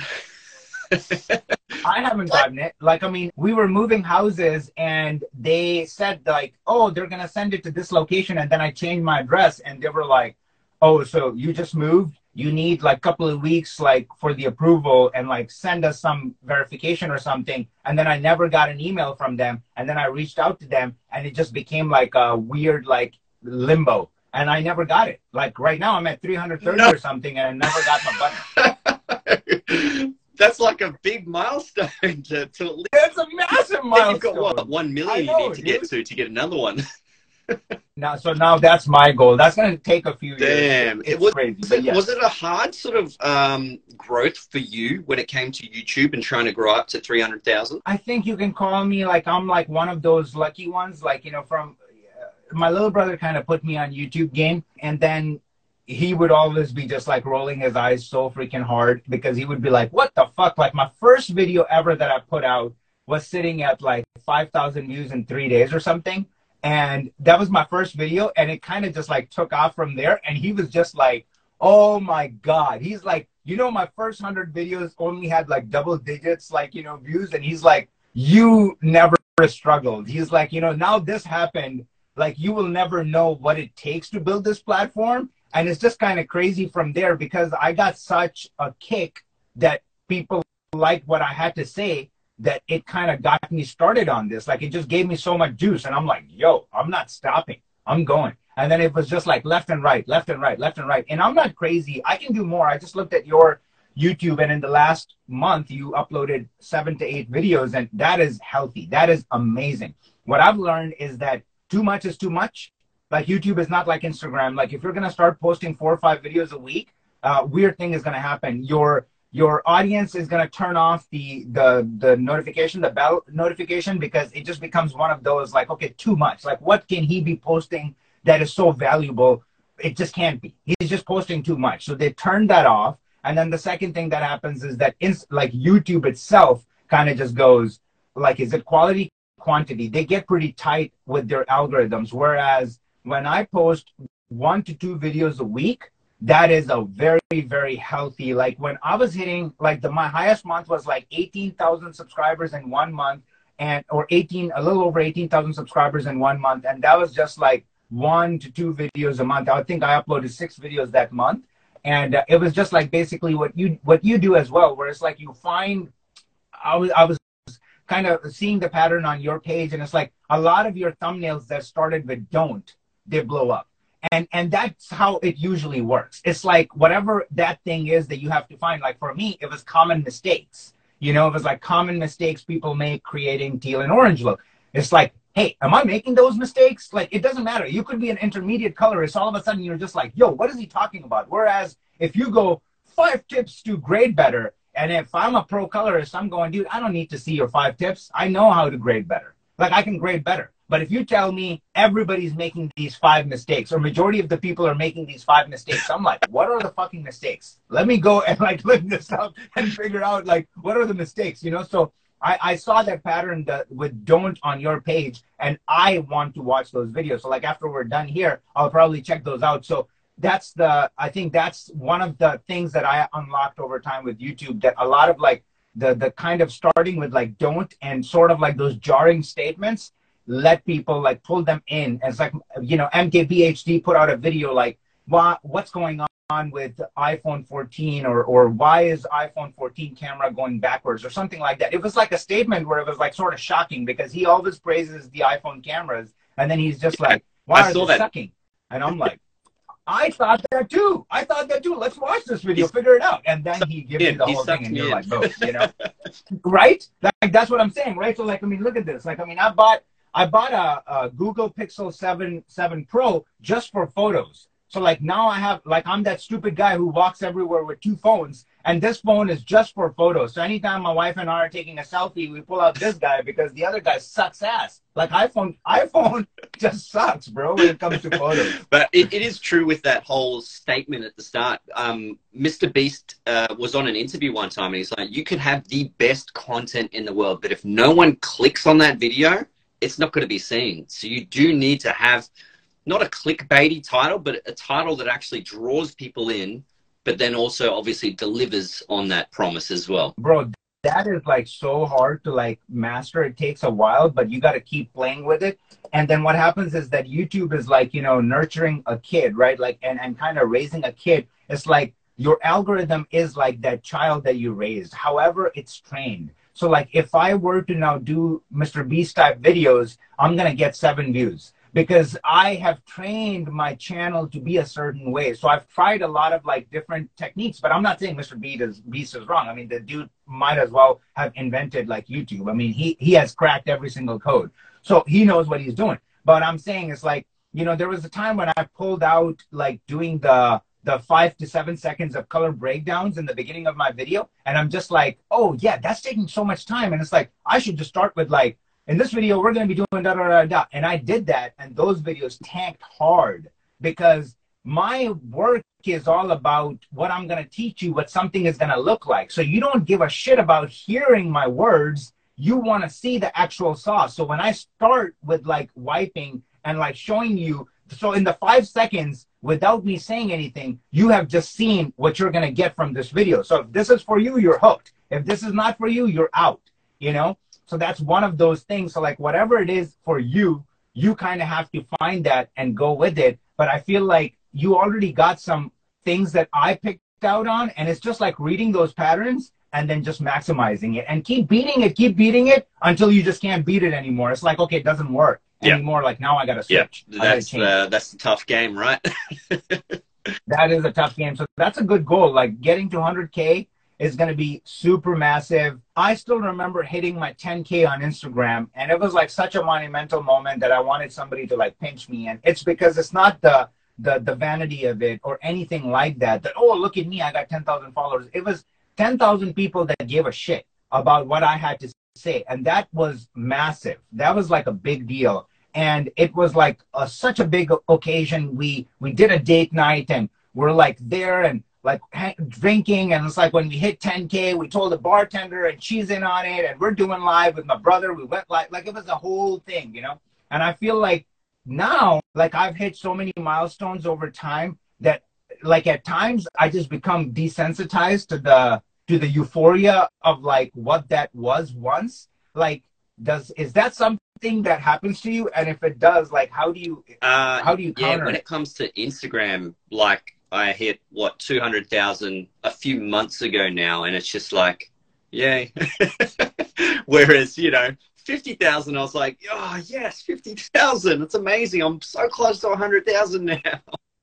I haven't gotten it. Like, I mean, we were moving houses and they said, like, oh, they're going to send it to this location. And then I changed my address and they were like, oh, so you just moved? You need like a couple of weeks, like, for the approval and like send us some verification or something. And then I never got an email from them. And then I reached out to them and it just became like a weird, like, limbo. And I never got it. Like, right now I'm at 330 no. or something and I never got my button. (laughs) that's like a big milestone to, to It's a massive milestone. You've got what one million know, you need to dude. get to to get another one. (laughs) now, so now that's my goal. That's going to take a few years. Damn, it was crazy. Was it, yes. was it a hard sort of um, growth for you when it came to YouTube and trying to grow up to three hundred thousand? I think you can call me like I'm like one of those lucky ones. Like you know, from uh, my little brother kind of put me on YouTube game, and then he would always be just like rolling his eyes so freaking hard because he would be like, what the fuck? Like my first video ever that I put out was sitting at like 5,000 views in three days or something. And that was my first video. And it kind of just like took off from there. And he was just like, oh my God. He's like, you know, my first hundred videos only had like double digits, like, you know, views. And he's like, you never struggled. He's like, you know, now this happened. Like you will never know what it takes to build this platform and it's just kind of crazy from there because I got such a kick that people liked what I had to say that it kind of got me started on this. Like it just gave me so much juice. And I'm like, yo, I'm not stopping. I'm going. And then it was just like left and right, left and right, left and right. And I'm not crazy. I can do more. I just looked at your YouTube and in the last month you uploaded seven to eight videos and that is healthy. That is amazing. What I've learned is that too much is too much like YouTube is not like Instagram. Like if you're gonna start posting four or five videos a week, uh, weird thing is gonna happen. Your your audience is gonna turn off the the the notification, the bell notification, because it just becomes one of those like, okay, too much. Like what can he be posting that is so valuable? It just can't be. He's just posting too much. So they turn that off. And then the second thing that happens is that in, like YouTube itself kind of just goes like, is it quality, quantity? They get pretty tight with their algorithms. Whereas when I post one to two videos a week, that is a very, very healthy. Like when I was hitting, like the my highest month was like 18,000 subscribers in one month, and or 18, a little over 18,000 subscribers in one month, and that was just like one to two videos a month. I think I uploaded six videos that month, and uh, it was just like basically what you what you do as well, where it's like you find. I was I was kind of seeing the pattern on your page, and it's like a lot of your thumbnails that started with "don't" they blow up, and and that's how it usually works. It's like whatever that thing is that you have to find. Like for me, it was common mistakes. You know, it was like common mistakes people make creating teal and orange look. It's like hey, am I making those mistakes? Like, it doesn't matter. You could be an intermediate colorist. All of a sudden, you're just like, yo, what is he talking about? Whereas if you go five tips to grade better, and if I'm a pro colorist, I'm going, dude, I don't need to see your five tips. I know how to grade better. Like, I can grade better. But if you tell me everybody's making these five mistakes, or majority of the people are making these five mistakes, I'm like, what are the fucking mistakes? Let me go and like (laughs) look this up and figure out like what are the mistakes, you know? So I, I saw that pattern that with don't on your page and I want to watch those videos. So like after we're done here, I'll probably check those out. So that's the I think that's one of the things that I unlocked over time with YouTube that a lot of like the the kind of starting with like don't and sort of like those jarring statements let people like pull them in. It's like you know MKBHD put out a video like what what's going on with iPhone 14 or or why is iPhone 14 camera going backwards or something like that. It was like a statement where it was like sort of shocking because he always praises the iPhone cameras and then he's just like, why I are they sucking? And I'm like, I thought that too. I thought that too. Let's watch this video, he's, figure it out. And then he gives me the whole thing and you're in. like, both, you know? (laughs) right? Like that's what I'm saying, right? So like I mean look at this. Like I mean I bought I bought a, a Google Pixel 7 7 Pro just for photos so like now I have like I'm that stupid guy who walks everywhere with two phones, and this phone is just for photos. So anytime my wife and I are taking a selfie, we pull out this guy because the other guy sucks ass. Like iPhone, (laughs) iPhone just sucks, bro, when it comes to photos. (laughs) but it, it is true with that whole statement at the start. Um, Mr. Beast uh, was on an interview one time, and he's like, "You can have the best content in the world, but if no one clicks on that video, it's not going to be seen. So you do need to have." not a clickbaity title, but a title that actually draws people in, but then also obviously delivers on that promise as well. Bro, that is like so hard to like master. It takes a while, but you got to keep playing with it. And then what happens is that YouTube is like, you know, nurturing a kid, right? Like, and, and kind of raising a kid. It's like your algorithm is like that child that you raised. However, it's trained. So like if I were to now do Mr. Beast type videos, I'm going to get seven views because I have trained my channel to be a certain way. So I've tried a lot of like different techniques, but I'm not saying Mr. Beast is, Beast is wrong. I mean, the dude might as well have invented like YouTube. I mean, he, he has cracked every single code. So he knows what he's doing. But I'm saying it's like, you know, there was a time when I pulled out like doing the, the five to seven seconds of color breakdowns in the beginning of my video. And I'm just like, oh yeah, that's taking so much time. And it's like, I should just start with like in this video, we're going to be doing da da da da. And I did that, and those videos tanked hard because my work is all about what I'm going to teach you, what something is going to look like. So you don't give a shit about hearing my words. You want to see the actual sauce. So when I start with like wiping and like showing you, so in the five seconds, without me saying anything, you have just seen what you're going to get from this video. So if this is for you, you're hooked. If this is not for you, you're out, you know? So that's one of those things. So like whatever it is for you, you kind of have to find that and go with it. But I feel like you already got some things that I picked out on, and it's just like reading those patterns and then just maximizing it and keep beating it, keep beating it until you just can't beat it anymore. It's like okay, it doesn't work yeah. anymore. Like now I got to switch. Yeah, that's uh, that's the tough game, right? (laughs) that is a tough game. So that's a good goal. Like getting to 100k is going to be super massive. I still remember hitting my 10K on Instagram, and it was like such a monumental moment that I wanted somebody to like pinch me. And it's because it's not the the the vanity of it or anything like that. That oh look at me, I got 10,000 followers. It was 10,000 people that gave a shit about what I had to say, and that was massive. That was like a big deal, and it was like a, such a big occasion. We we did a date night, and we're like there and like drinking and it's like when we hit 10k we told the bartender and she's in on it and we're doing live with my brother. We went like like it was a whole thing you know? And i feel like now like i've hit so many milestones over time that like at times i just become desensitized to the to the euphoria of like what that was once. Like does is that something that happens to you and if it does like how do you uh, how do you yeah when it comes to instagram like I hit what 200,000 a few months ago now, and it's just like, yay. (laughs) Whereas, you know, 50,000, I was like, oh, yes, 50,000. It's amazing. I'm so close to 100,000 now.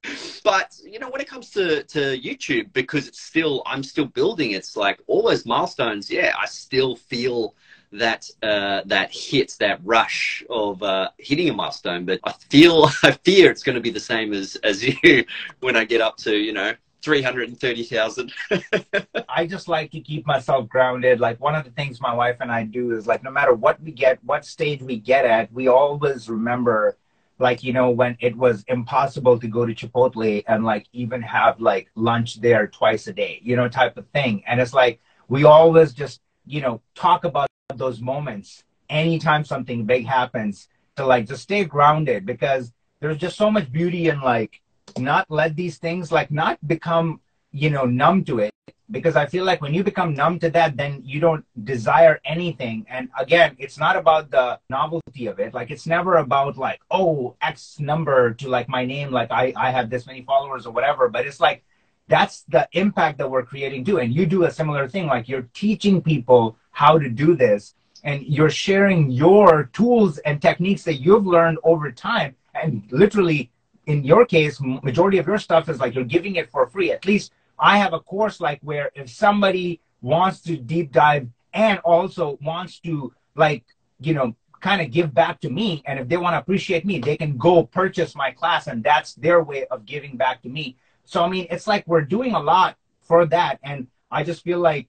(laughs) but, you know, when it comes to, to YouTube, because it's still, I'm still building, it's like all those milestones, yeah, I still feel that uh, that hit, that rush of uh, hitting a milestone. But I feel, (laughs) I fear it's going to be the same as as (laughs) you when I get up to you know 330,000. (laughs) I just like to keep myself grounded. Like one of the things my wife and I do is like no matter what we get, what stage we get at, we always remember like you know when it was impossible to go to Chipotle and like even have like lunch there twice a day, you know, type of thing. And it's like we always just, you know, talk about those moments anytime something big happens to like just stay grounded because there's just so much beauty in like not let these things like not become you know numb to it. Because i feel like when you become numb to that then you don't desire anything. And again it's not about the novelty of it. Like it's never about like oh x number to like my name like i i have this many followers or whatever. But it's like that's the impact that we're creating too. And you do a similar thing like you're teaching people how to do this and you're sharing your tools and techniques that you've learned over time. And literally in your case majority of your stuff is like you're giving it for free. At least i have a course like where if somebody wants to deep dive and also wants to like you know kind of give back to me and if they want to appreciate me they can go purchase my class and that's their way of giving back to me so i mean it's like we're doing a lot for that and i just feel like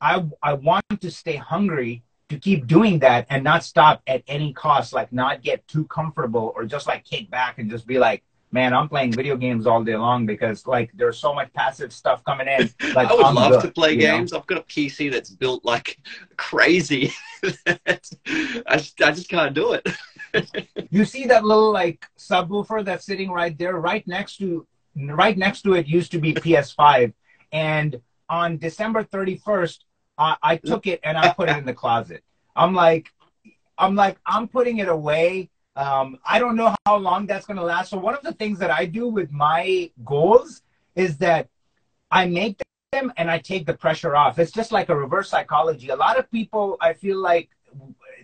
I I want to stay hungry to keep doing that and not stop at any cost, like not get too comfortable or just like kick back and just be like, man, I'm playing video games all day long because like there's so much passive stuff coming in. (laughs) Like I would I'm love good, to play you know? games. I've got a PC that's built like crazy. (laughs) I just I just can't do it. (laughs) You see that little like subwoofer that's sitting right there, right next to right next to it used to be PS5, and on December 31st, I, I took it and I put it in the closet. I'm like, I'm like, I'm putting it away. Um, I don't know how long that's going to last. So one of the things that I do with my goals is that I make them and I take the pressure off. It's just like a reverse psychology. A lot of people, I feel like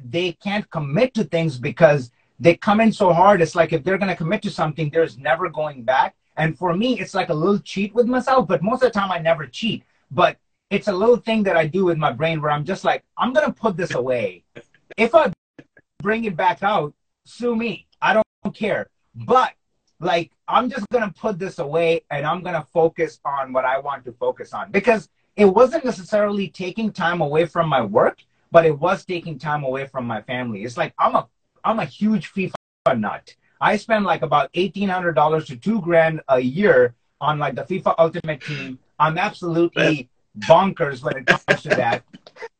they can't commit to things because they come in so hard. It's like if they're going to commit to something, there's never going back. And for me, it's like a little cheat with myself, but most of the time I never cheat. But it's a little thing that I do with my brain where I'm just like, I'm gonna put this away. If I bring it back out, sue me. I don't care. But like, I'm just gonna put this away and I'm gonna focus on what I want to focus on because it wasn't necessarily taking time away from my work, but it was taking time away from my family. It's like I'm a I'm a huge FIFA nut. I spend like about eighteen hundred dollars to two grand a year on like the FIFA Ultimate Team. I'm absolutely bonkers when it comes to that.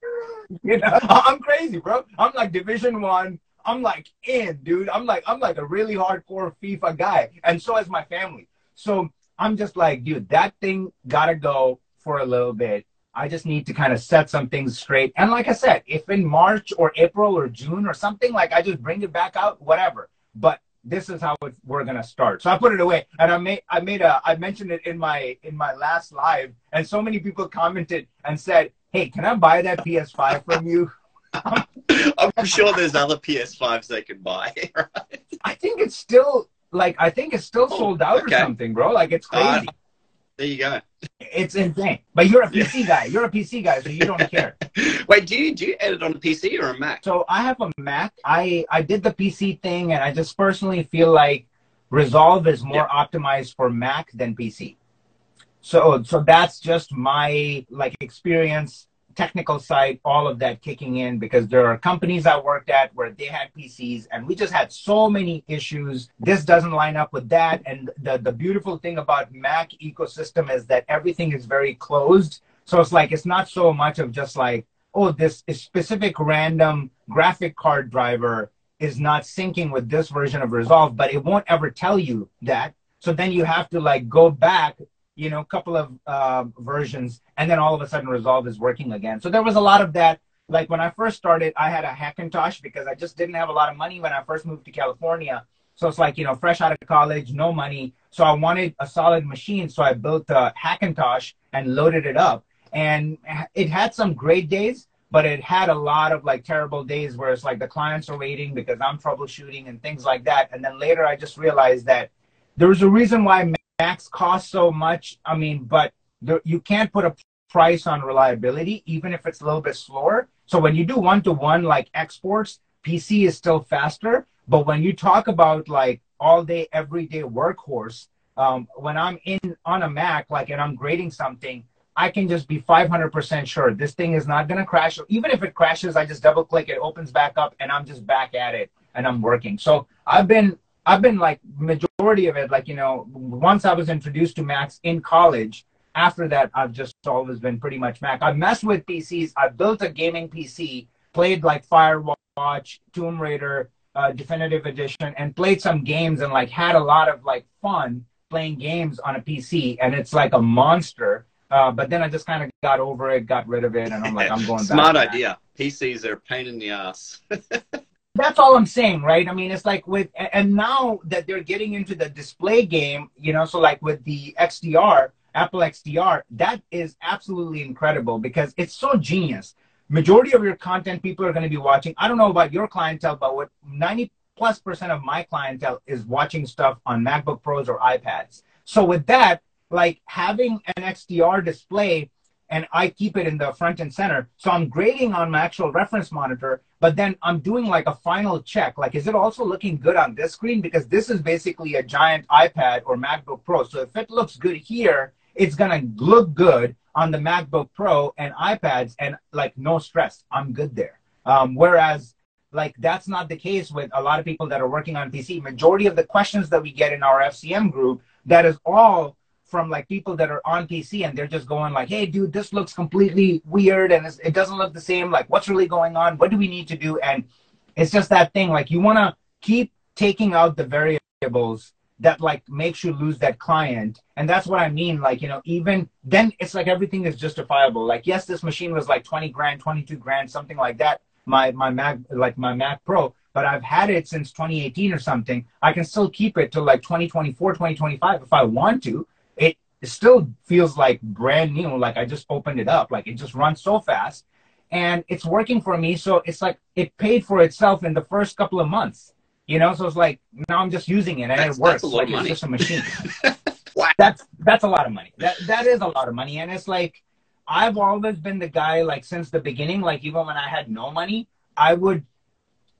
(laughs) you know, I'm crazy, bro. I'm like Division One. I'm like in, dude. I'm like I'm like a really hardcore FIFA guy, and so is my family. So I'm just like, dude, that thing gotta go for a little bit. I just need to kind of set some things straight. And like I said, if in March or April or June or something, like I just bring it back out, whatever. But this is how it, we're gonna start. So I put it away, and I made I made a I mentioned it in my in my last live, and so many people commented and said, "Hey, can I buy that PS5 from you?" (laughs) I'm sure there's other PS5s they can buy. (laughs) Right? I think it's still like I think it's still Oh, sold out okay. or something, bro. Like it's Uh, crazy. There you go. it's insane. But you're a PC guy. You're a PC guy, so you don't (laughs) care. Wait, do you do you edit on a PC or a Mac? So I have a Mac. I I did the PC thing, and I just personally feel like Resolve is more optimized for Mac than PC. So so that's just my like experience, technical side, all of that kicking in because there are companies I worked at where they had PCs, and we just had so many issues. This doesn't line up with that, and the the beautiful thing about Mac ecosystem is that everything is very closed. So it's like it's not so much of just like oh, this specific random graphic card driver is not syncing with this version of Resolve, but it won't ever tell you that. So then you have to like go back, you know, a couple of uh, versions, and then all of a sudden Resolve is working again. So there was a lot of that. Like when I first started, I had a Hackintosh because I just didn't have a lot of money when I first moved to California. So it's like, you know, fresh out of college, no money. So I wanted a solid machine. So I built a Hackintosh and loaded it up. And it had some great days, but it had a lot of like terrible days where it's like the clients are waiting because I'm troubleshooting and things like that. And then later I just realized that there was a reason why Macs cost so much. I mean, but you can't put a price on reliability, even if it's a little bit slower. So when you do one to one like exports, PC is still faster. But when you talk about like all day, everyday workhorse, um, when I'm in on a Mac, like, and I'm grading something, I can just be 500% sure this thing is not going to crash. Even if it crashes, I just double click, it opens back up, and I'm just back at it and I'm working. So I've been, I've been like majority of it, like, you know, once I was introduced to Macs in college, after that, I've just always been pretty much Mac. I've messed with PCs. I've built a gaming PC, played like Firewatch, Tomb Raider, uh, Definitive Edition, and played some games and like had a lot of like fun playing games on a PC. And it's like a monster uh, but then I just kind of got over it, got rid of it, and I'm like, I'm going. (laughs) Back. Smart idea. PCs are a pain in the ass. (laughs) That's all I'm saying, right? I mean, it's like with, and now that they're getting into the display game, you know, so like with the XDR, Apple XDR, that is absolutely incredible because it's so genius. Majority of your content people are going to be watching. I don't know about your clientele, but what 90 plus percent of my clientele is watching stuff on MacBook Pros or iPads. So with that, like having an XDR display and I keep it in the front and center. So I'm grading on my actual reference monitor, but then I'm doing like a final check. Like, is it also looking good on this screen? Because this is basically a giant iPad or MacBook Pro. So if it looks good here, it's to look good on the MacBook Pro and iPads and like no stress. I'm good there. Um, whereas like that's not the case with a lot of people that are working on PC. Majority of the questions that we get in our FCM group, that is all from like people that are on PC and they're just going like, "Hey, dude, this looks completely weird and it doesn't look the same. Like, what's really going on? What do we need to do?" And it's just that thing. Like, you want to keep taking out the variables that like makes you lose that client and that's what i mean like you know even then it's like everything is justifiable like yes this machine was like 20 grand 22 grand something like that my my mac like my mac pro but i've had it since 2018 or something i can still keep it till like 2024 2025 if i want to it still feels like brand new. Like I just opened it up. Like it just runs so fast and it's working for me. So it's like it paid for itself in the first couple of months, you know? So it's like now I'm just using it and that's, it works. like it's just a machine. (laughs) wow. That's, that's a lot of money. That, that is a lot of money. And it's like, I've always been the guy, like since the beginning, like even when I had no money, I would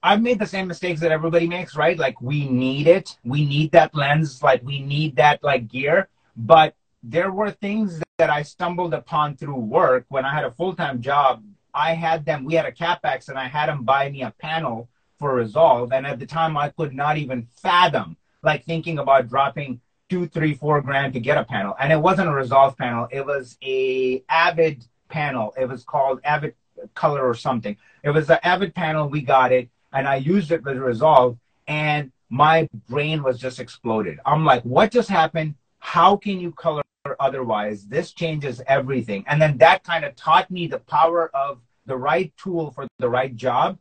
I've made the same mistakes that everybody makes, right? Like we need it. We need that lens. Like we need that like gear. But there were things that I stumbled upon through work when I had a full time job. I had them, we had a CapEx, and I had them buy me a panel for Resolve. And at the time, I could not even fathom like thinking about dropping two, three, four grand to get a panel. And it wasn't a Resolve panel, it was a Avid panel. It was called Avid Color or something. It was an Avid panel. We got it, and I used it with Resolve, and my brain was just exploded. I'm like, what just happened? how can you color otherwise? This changes everything. And then that kind of taught me the power of the right tool for the right job.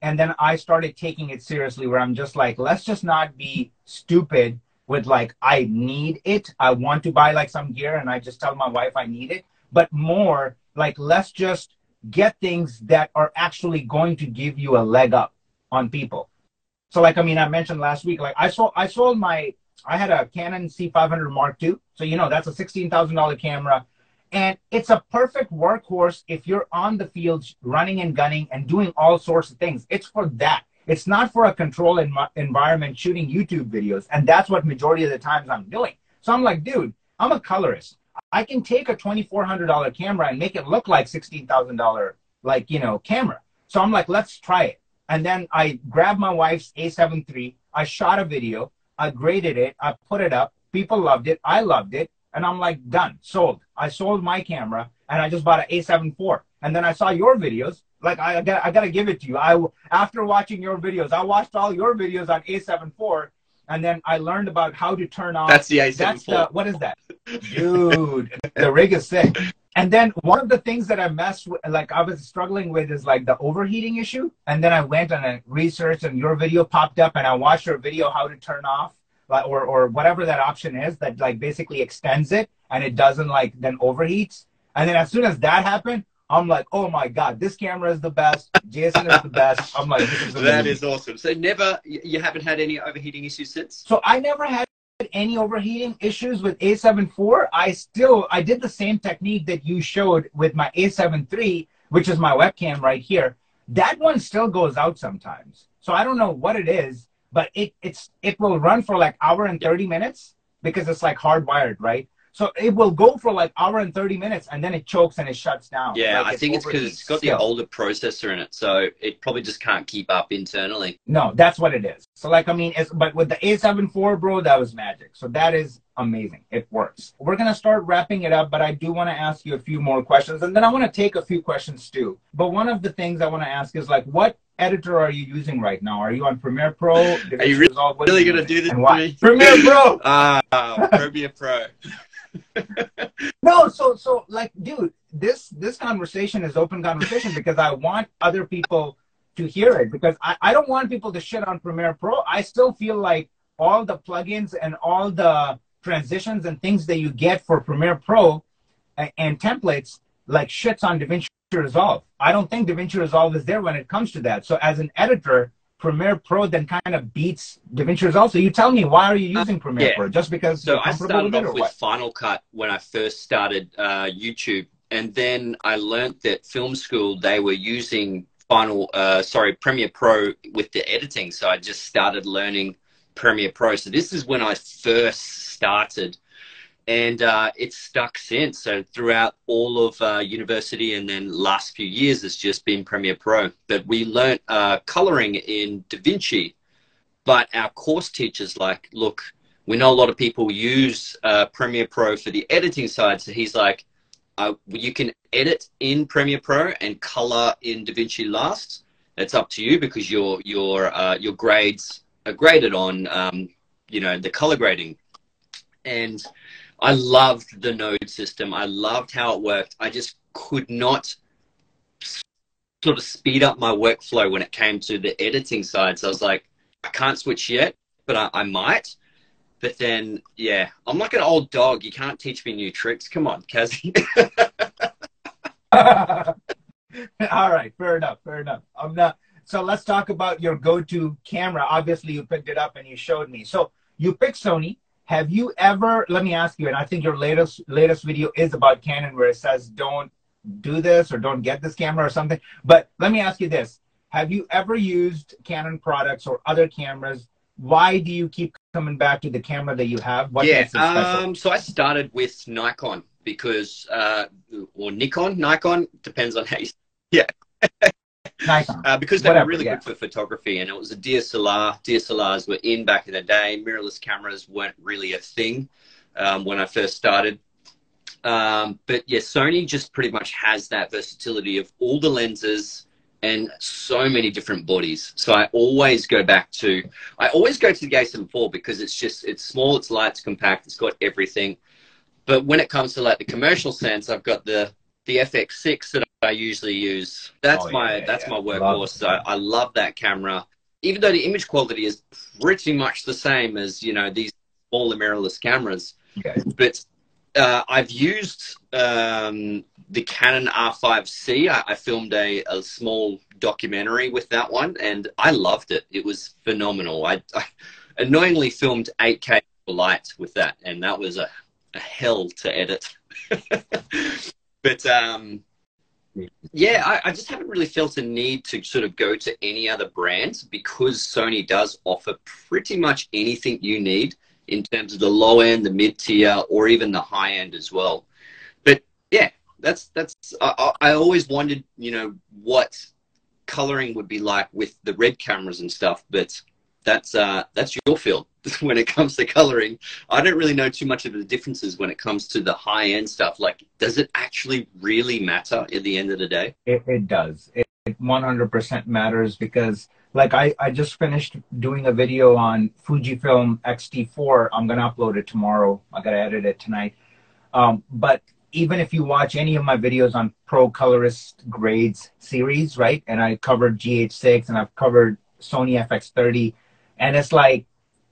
And then I started taking it seriously where I'm just like, let's just not be stupid with like, I need it. I want to buy like some gear and I just tell my wife I need it. But more like, let's just get things that are actually going to give you a leg up on people. So like, I mean, I mentioned last week, like I sold, I sold my I had a Canon C500 Mark II. So, you know, that's a $16,000 camera. And it's a perfect workhorse if you're on the field running and gunning and doing all sorts of things. It's for that. It's not for a controlled env- environment shooting YouTube videos. And that's what majority of the times I'm doing. So I'm like, dude, I'm a colorist. I can take a $2,400 camera and make it look like $16,000, like, you know, camera. So I'm like, let's try it. And then I grabbed my wife's A7 III. I shot a video. I graded it, I put it up, people loved it, I loved it, and I'm like, done, sold. I sold my camera, and I just bought an A7 IV. And then I saw your videos. Like I, I got, I got to give it to you. I after watching your videos, I watched all your videos on A7 IV, and then I learned about how to turn on. That's the A7 That's the what is that, dude? the rig is sick. And then one of the things that I messed with, like I was struggling with, is like the overheating issue. And then I went and I researched, and your video popped up, and I watched your video how to turn off like, or or whatever that option is that like basically extends it and it doesn't like then overheats. And then as soon as that happened, I'm like, oh my god, this camera is the best. Jason is the best. I'm like, this is amazing. that is awesome. So never, you haven't had any overheating issues since? So I never had any overheating issues with A7 IV. I still I did the same technique that you showed with my A7 III, which is my webcam right here. That one still goes out sometimes. So I don't know what it is, but it it's it will run for like hour and 30 minutes because it's like hardwired, right? So it will go for like hour and 30 minutes and then it chokes and it shuts down. Yeah, like I think it's because it's got still. the older processor in it, so it probably just can't keep up internally. No, that's what it is. So like I mean, it's but with the A7 IV, bro, that was magic. So that is amazing. It works. We're gonna start wrapping it up, but I do want to ask you a few more questions, and then I want to take a few questions too. But one of the things I want to ask is like, what editor are you using right now? Are you on Premiere Pro? Are you really, really gonna do this? Premiere Pro. (laughs) Ah, Premiere Pro. (laughs) No, so so like, dude, this this conversation is open conversation because I want other people to hear it because I, I don't want people to shit on Premiere Pro. I still feel like all the plugins and all the transitions and things that you get for Premiere Pro and, and templates like shits on DaVinci Resolve. I don't think DaVinci Resolve is there when it comes to that. So as an editor, Premiere Pro then kind of beats DaVinci Resolve. So you tell me, why are you using Premiere yeah. Pro? Just because So I started with off with? Final Cut when I first started uh, YouTube, and then I learned that film school they were using Final, uh, sorry, Premiere Pro with the editing. So I just started learning Premiere Pro. So this is when I first started, and uh, it's stuck since. So throughout all of uh, university and then last few years, it's just been Premiere Pro. But we learnt uh, coloring in DaVinci, but our course teachers like, look, we know a lot of people use uh, Premiere Pro for the editing side. So he's like, uh, you can edit in Premiere Pro and color in DaVinci last. It's up to you because your your uh, your grades are graded on um, you know the color grading. And I loved the node system. I loved how it worked. I just could not sort of speed up my workflow when it came to the editing side. So I was like, I can't switch yet, but I, I might. But then, yeah, I'm like an old dog. You can't teach me new tricks. Come on, Kazi. (laughs) All right, fair enough, fair enough. I'm not. So let's talk about your go-to camera. Obviously, you picked it up and you showed me. So you picked Sony. Have you ever? Let me ask you, and I think your latest latest video is about Canon, where it says don't do this or don't get this camera or something. But let me ask you this: Have you ever used Canon products or other cameras? Why do you keep coming back to the camera that you have? What yeah, makes it special? um, so I started with Nikon because, uh, or Nikon, Nikon, depends on how you (laughs) Nikon. Uh, because they Whatever, were really yeah. good for photography, and it was a DSLR. DSLRs were in back in the day. Mirrorless cameras weren't really a thing um, when I first started. Um, but yeah, Sony just pretty much has that versatility of all the lenses and so many different bodies. So I always go back to, I always go to the A7 IV because it's just, it's small, it's light, it's compact, it's got everything. But when it comes to like the commercial sense, I've got the the FX6 that I usually use. That's Oh, yeah, my yeah, that's yeah. my workhorse. So I love that camera. Even though the image quality is pretty much the same as you know these smaller mirrorless cameras, Okay. but uh, I've used um, the Canon R5C. I, I filmed a, a small documentary with that one, and I loved it. It was phenomenal. I, (laughs) I annoyingly filmed 8K light with that, and that was a, a hell to edit. (laughs) but um, yeah, I, I just haven't really felt a need to sort of go to any other brands because Sony does offer pretty much anything you need in terms of the low end, the mid tier, or even the high end as well. But yeah, that's that's I, I always wondered, you know, what coloring would be like with the red cameras and stuff. But that's uh, that's your field (laughs) when it comes to coloring. I don't really know too much of the differences when it comes to the high end stuff. Like, does it actually really matter at the end of the day? It, it does. It, it 100% matters because, like, I, I just finished doing a video on Fujifilm X-T4. I'm to upload it tomorrow. I got to edit it tonight. Um, but even if you watch any of my videos on Pro Colorist Grades series, right? And I covered GH6 and I've covered Sony FX30. And it's like,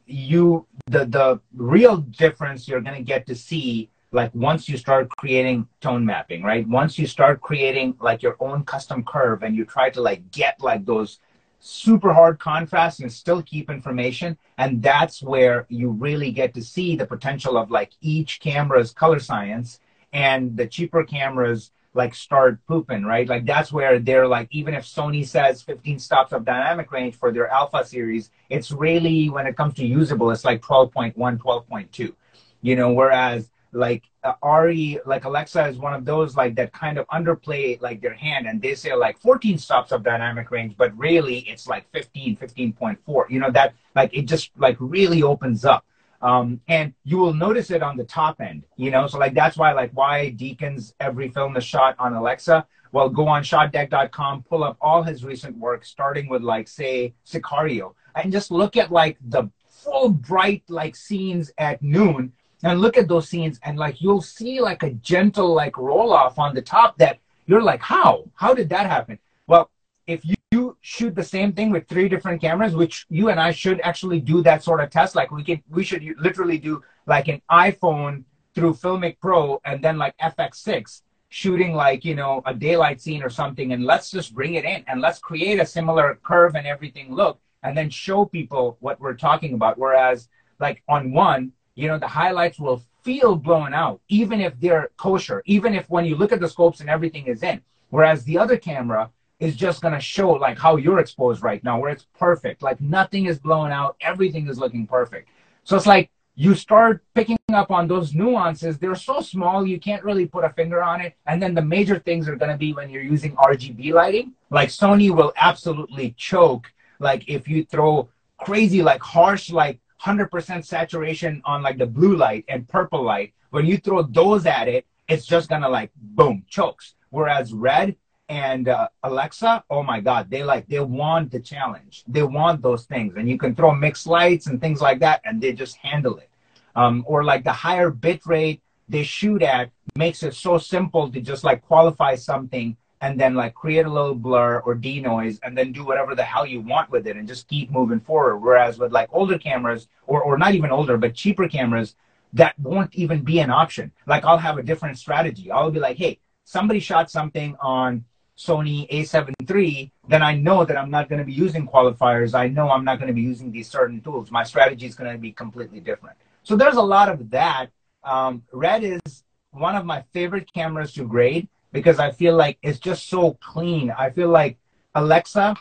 you the the real difference you're going to get to see like once you start creating tone mapping right? Once you start creating like your own custom curve and you try to like get like those super hard contrast and still keep information and that's where you really get to see the potential of like each camera's color science and the cheaper cameras like start pooping, right? Like that's where they're like, even if Sony says 15 stops of dynamic range for their alpha series, it's really when it comes to usable, it's like 12.1, 12.2, you know, whereas like uh, Arri, like Alexa is one of those like that kind of underplay like their hand and they say like 14 stops of dynamic range, but really it's like 15, 15.4, you know, that like it just like really opens up. Um, and you will notice it on the top end, you know, so like that's why like why Deakins every film is shot on Alexa. Well, go on shotdeck.com, pull up all his recent work, starting with like say Sicario, and just look at like the full bright like scenes at noon, and look at those scenes, and like you'll see like a gentle like roll off on the top that you're like, how? How did that happen? Well, if you shoot the same thing with three different cameras, which you and I should actually do that sort of test. Like we can, we should literally do like an iPhone through Filmic Pro and then like FX6 shooting like, you know, a daylight scene or something. And let's just bring it in and let's create a similar curve and everything look and then show people what we're talking about. Whereas like on one, you know, the highlights will feel blown out, even if they're kosher, even if when you look at the scopes and everything is in. Whereas the other camera, is just going to show like how you're exposed right now, where it's perfect. Like nothing is blown out, everything is looking perfect. So it's like you start picking up on those nuances. They're so small, you can't really put a finger on it. And then the major things are going to be when you're using RGB lighting. Like Sony will absolutely choke. Like if you throw crazy, like harsh, like 100% saturation on like the blue light and purple light, when you throw those at it, it's just going to like boom, chokes. Whereas red, and uh, Alexa, oh my God, they like they want the challenge. They want those things, and you can throw mixed lights and things like that, and they just handle it. Um, or like the higher bit rate they shoot at makes it so simple to just like qualify something and then like create a little blur or denoise and then do whatever the hell you want with it and just keep moving forward. Whereas with like older cameras or, or not even older, but cheaper cameras, that won't even be an option. Like I'll have a different strategy. I'll be like, hey, somebody shot something on Sony a7 III, then I know that I'm not going to be using qualifiers. I know I'm not going to be using these certain tools. My strategy is going to be completely different. So there's a lot of that. Um, Red is one of my favorite cameras to grade because I feel like it's just so clean. I feel like Alexa,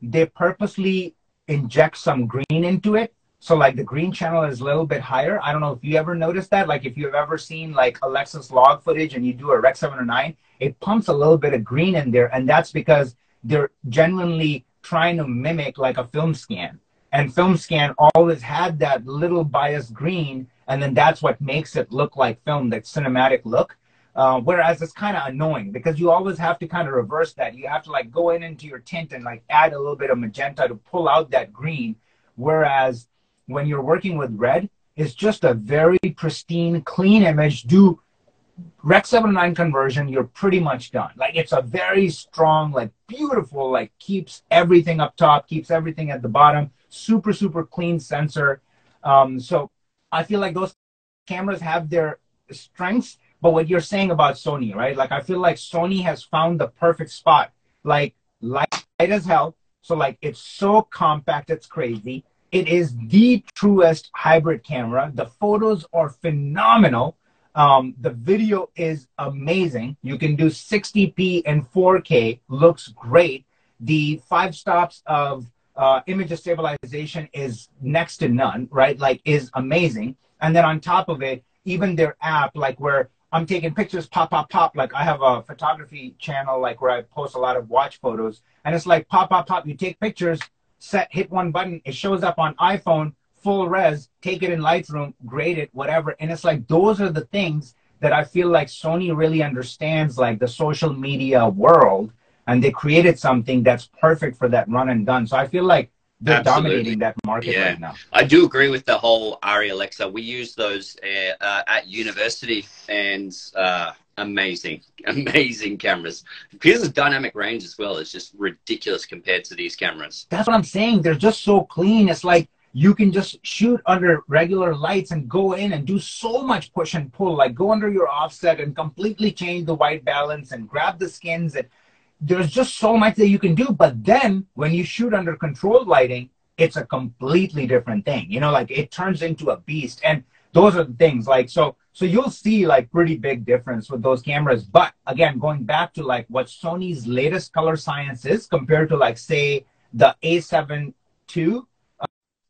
they purposely inject some green into it. So like the green channel is a little bit higher. I don't know if you ever noticed that. Like if you've ever seen like Alexa's log footage and you do a Rec 709, it pumps a little bit of green in there, and that's because they're genuinely trying to mimic like a film scan. And film scan always had that little biased green, and then that's what makes it look like film, that cinematic look. Uh, whereas it's kind of annoying because you always have to kind of reverse that. You have to like go in into your tint and like add a little bit of magenta to pull out that green. Whereas when you're working with red, it's just a very pristine, clean image. Do Rec 709 conversion, you're pretty much done. Like it's a very strong, like beautiful, like keeps everything up top, keeps everything at the bottom. Super, super clean sensor. Um, so I feel like those cameras have their strengths. But what you're saying about Sony, right? Like I feel like Sony has found the perfect spot. Like light, light as hell. So like it's so compact, it's crazy. It is the truest hybrid camera. The photos are phenomenal um, the video is amazing. You can do 60p and 4K. Looks great. The five stops of uh, image stabilization is next to none, right? Like is amazing. And then on top of it, even their app, like where I'm taking pictures, pop, pop, pop. Like I have a photography channel, like where I post a lot of watch photos, and it's like pop, pop, pop. You take pictures, set, hit one button, it shows up on iPhone full res, take it in Lightroom, grade it, whatever. And it's like those are the things that I feel like Sony really understands, like the social media world, and they created something that's perfect for that run and gun. So I feel like they're Absolutely. dominating that market yeah. right now. I do agree with the whole Arri Alexa. We use those uh, uh, at university, and uh, amazing, (laughs) amazing cameras. Because the dynamic range as well is just ridiculous compared to these cameras. That's what I'm saying. They're just so clean. It's like you can just shoot under regular lights and go in and do so much push and pull, like go under your offset and completely change the white balance and grab the skins. And there's just so much that you can do. But then when you shoot under controlled lighting, it's a completely different thing. You know, like it turns into a beast. And those are the things like so so you'll see like pretty big difference with those cameras. But again, going back to like what Sony's latest color science is compared to like say the A7 II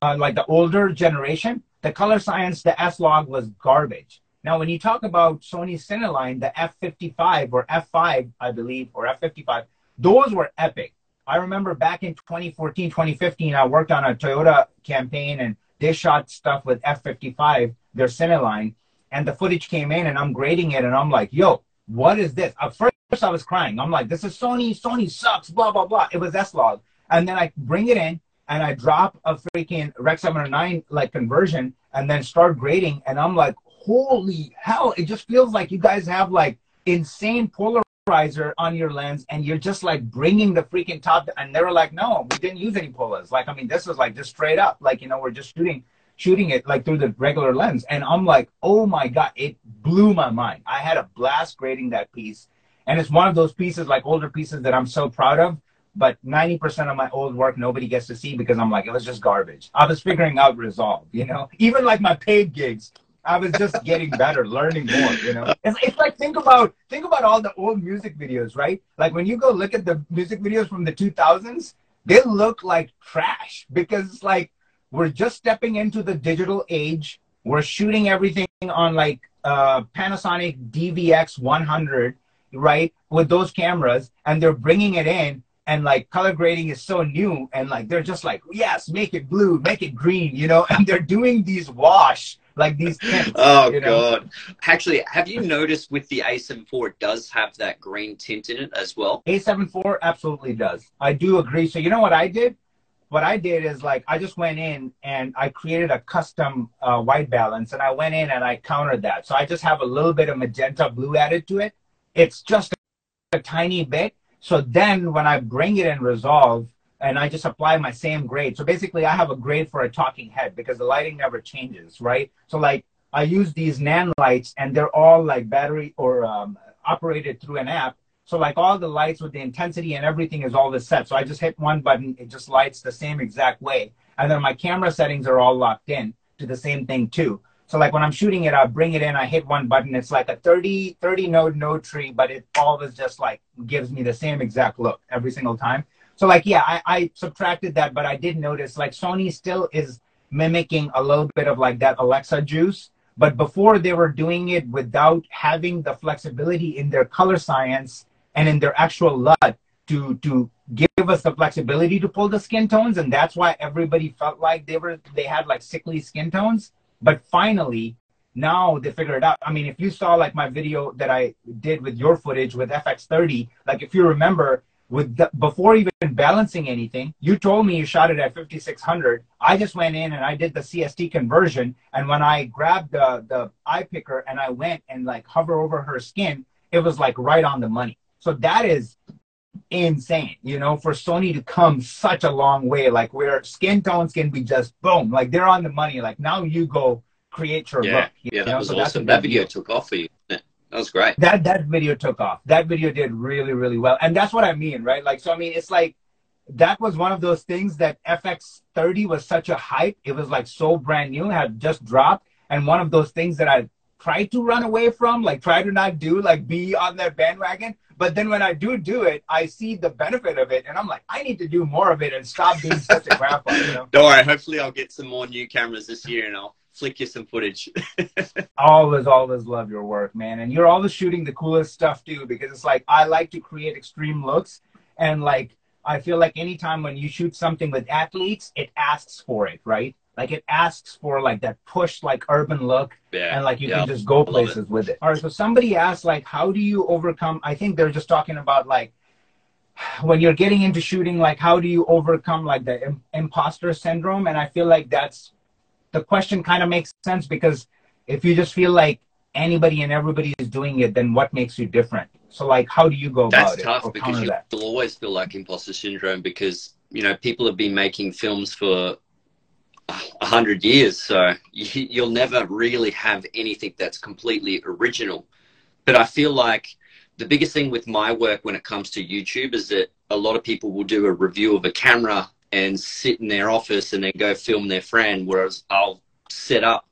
uh, like the older generation, the color science, the S log was garbage. Now, when you talk about Sony's Cineline, the F55 or F5, I believe, or F55, those were epic. I remember back in 2014, 2015, I worked on a Toyota campaign and they shot stuff with F55, their Cineline, and the footage came in and I'm grading it and I'm like, yo, what is this? At first I was crying. I'm like, this is Sony, Sony sucks, blah, blah, blah. It was S-Log. And then I bring it in and I drop a freaking Rec 709 like conversion and then start grading. And I'm like, holy hell, it just feels like you guys have like insane polarizer on your lens and you're just like bringing the freaking top. And they were like, no, we didn't use any polars. Like, I mean, this is like just straight up. Like, you know, we're just shooting shooting it like through the regular lens. And I'm like, oh my God, it blew my mind. I had a blast grading that piece. And it's one of those pieces, like older pieces that I'm so proud of but 90% of my old work nobody gets to see because I'm like, it was just garbage. I was figuring out Resolve, you know? (laughs) Even like my paid gigs, I was just getting better, (laughs) learning more, you know? It's, it's like, think about, think about all the old music videos, right? Like when you go look at the music videos from the 2000s, they look like trash because it's like, we're just stepping into the digital age. We're shooting everything on like uh, Panasonic DVX 100, right? With those cameras and they're bringing it in and like color grading is so new and like they're just like yes make it blue make it green you know? (laughs) And they're doing these wash like these tints, (laughs) oh you know? god. Actually have you noticed with the a74 it does have that green tint in it as well? A74 absolutely does. I do agree. So you know what i did? What i did is like i just went in and i created a custom uh, white balance and i went in and i countered that. So i just have a little bit of magenta blue added to it. It's just a tiny bit so then when I bring it in Resolve and I just apply my same grade. So basically I have a grade for a talking head because the lighting never changes, right? So like I use these Nanlites and they're all like battery or um, operated through an app. So like all the lights with the intensity and everything is all the set. So I just hit one button, it just lights the same exact way. And then my camera settings are all locked in to the same thing too. So like when I'm shooting it, I bring it in, I hit one button. It's like a 30, 30 node node tree, but it always just like gives me the same exact look every single time. So like, yeah, I, I subtracted that, but I did notice like Sony still is mimicking a little bit of like that Alexa juice. But before they were doing it without having the flexibility in their color science and in their actual LUT to, to give us the flexibility to pull the skin tones. And that's why everybody felt like they were, they had like sickly skin tones but finally, now they figured it out. I mean, if you saw like my video that I did with your footage with FX30, like if you remember, with the, before even balancing anything, you told me you shot it at 5600. I just went in and I did the CST conversion, and when I grabbed the the eye picker and I went and like hover over her skin, it was like right on the money. So that is insane, you know, for Sony to come such a long way, like where skin tones can be just boom, like they're on the money. Like now you go create your yeah, look. You yeah, know? that was so awesome. That video deal. took off for you. That was great. That that video took off. That video did really really well, and that's what I mean, right? Like so, I mean, it's like that was one of those things that FX30 was such a hype. It was like so brand new, had just dropped, and one of those things that I tried to run away from, like try to not do, like be on that bandwagon. But then when I do do it, I see the benefit of it, and I'm like, I need to do more of it and stop being such a (laughs) grandpa. You know? Don't worry. Hopefully, I'll get some more new cameras this year, and I'll flick you some footage. (laughs) always, always love your work, man. And you're always shooting the coolest stuff too, because it's like I like to create extreme looks, and like I feel like anytime when you shoot something with athletes, it asks for it, right? Like it asks for like that push, like urban look, yeah. and like you can just go places with it. All right. So somebody asked, like, how do you overcome? I think they're just talking about like when you're getting into shooting, like how do you overcome like the Im- imposter syndrome? And I feel like that's the question. Kind of makes sense because if you just feel like anybody and everybody is doing it, then what makes you different? So like, how do you go that's about tough it? because you'll that? always feel like imposter syndrome because you know people have been making films for a hundred years. So (laughs) you, will never really have anything that's completely original. But I feel like the biggest thing with my work when it comes to YouTube is that a lot of people will do a review of a camera and sit in their office and then go film their friend, whereas I'll set up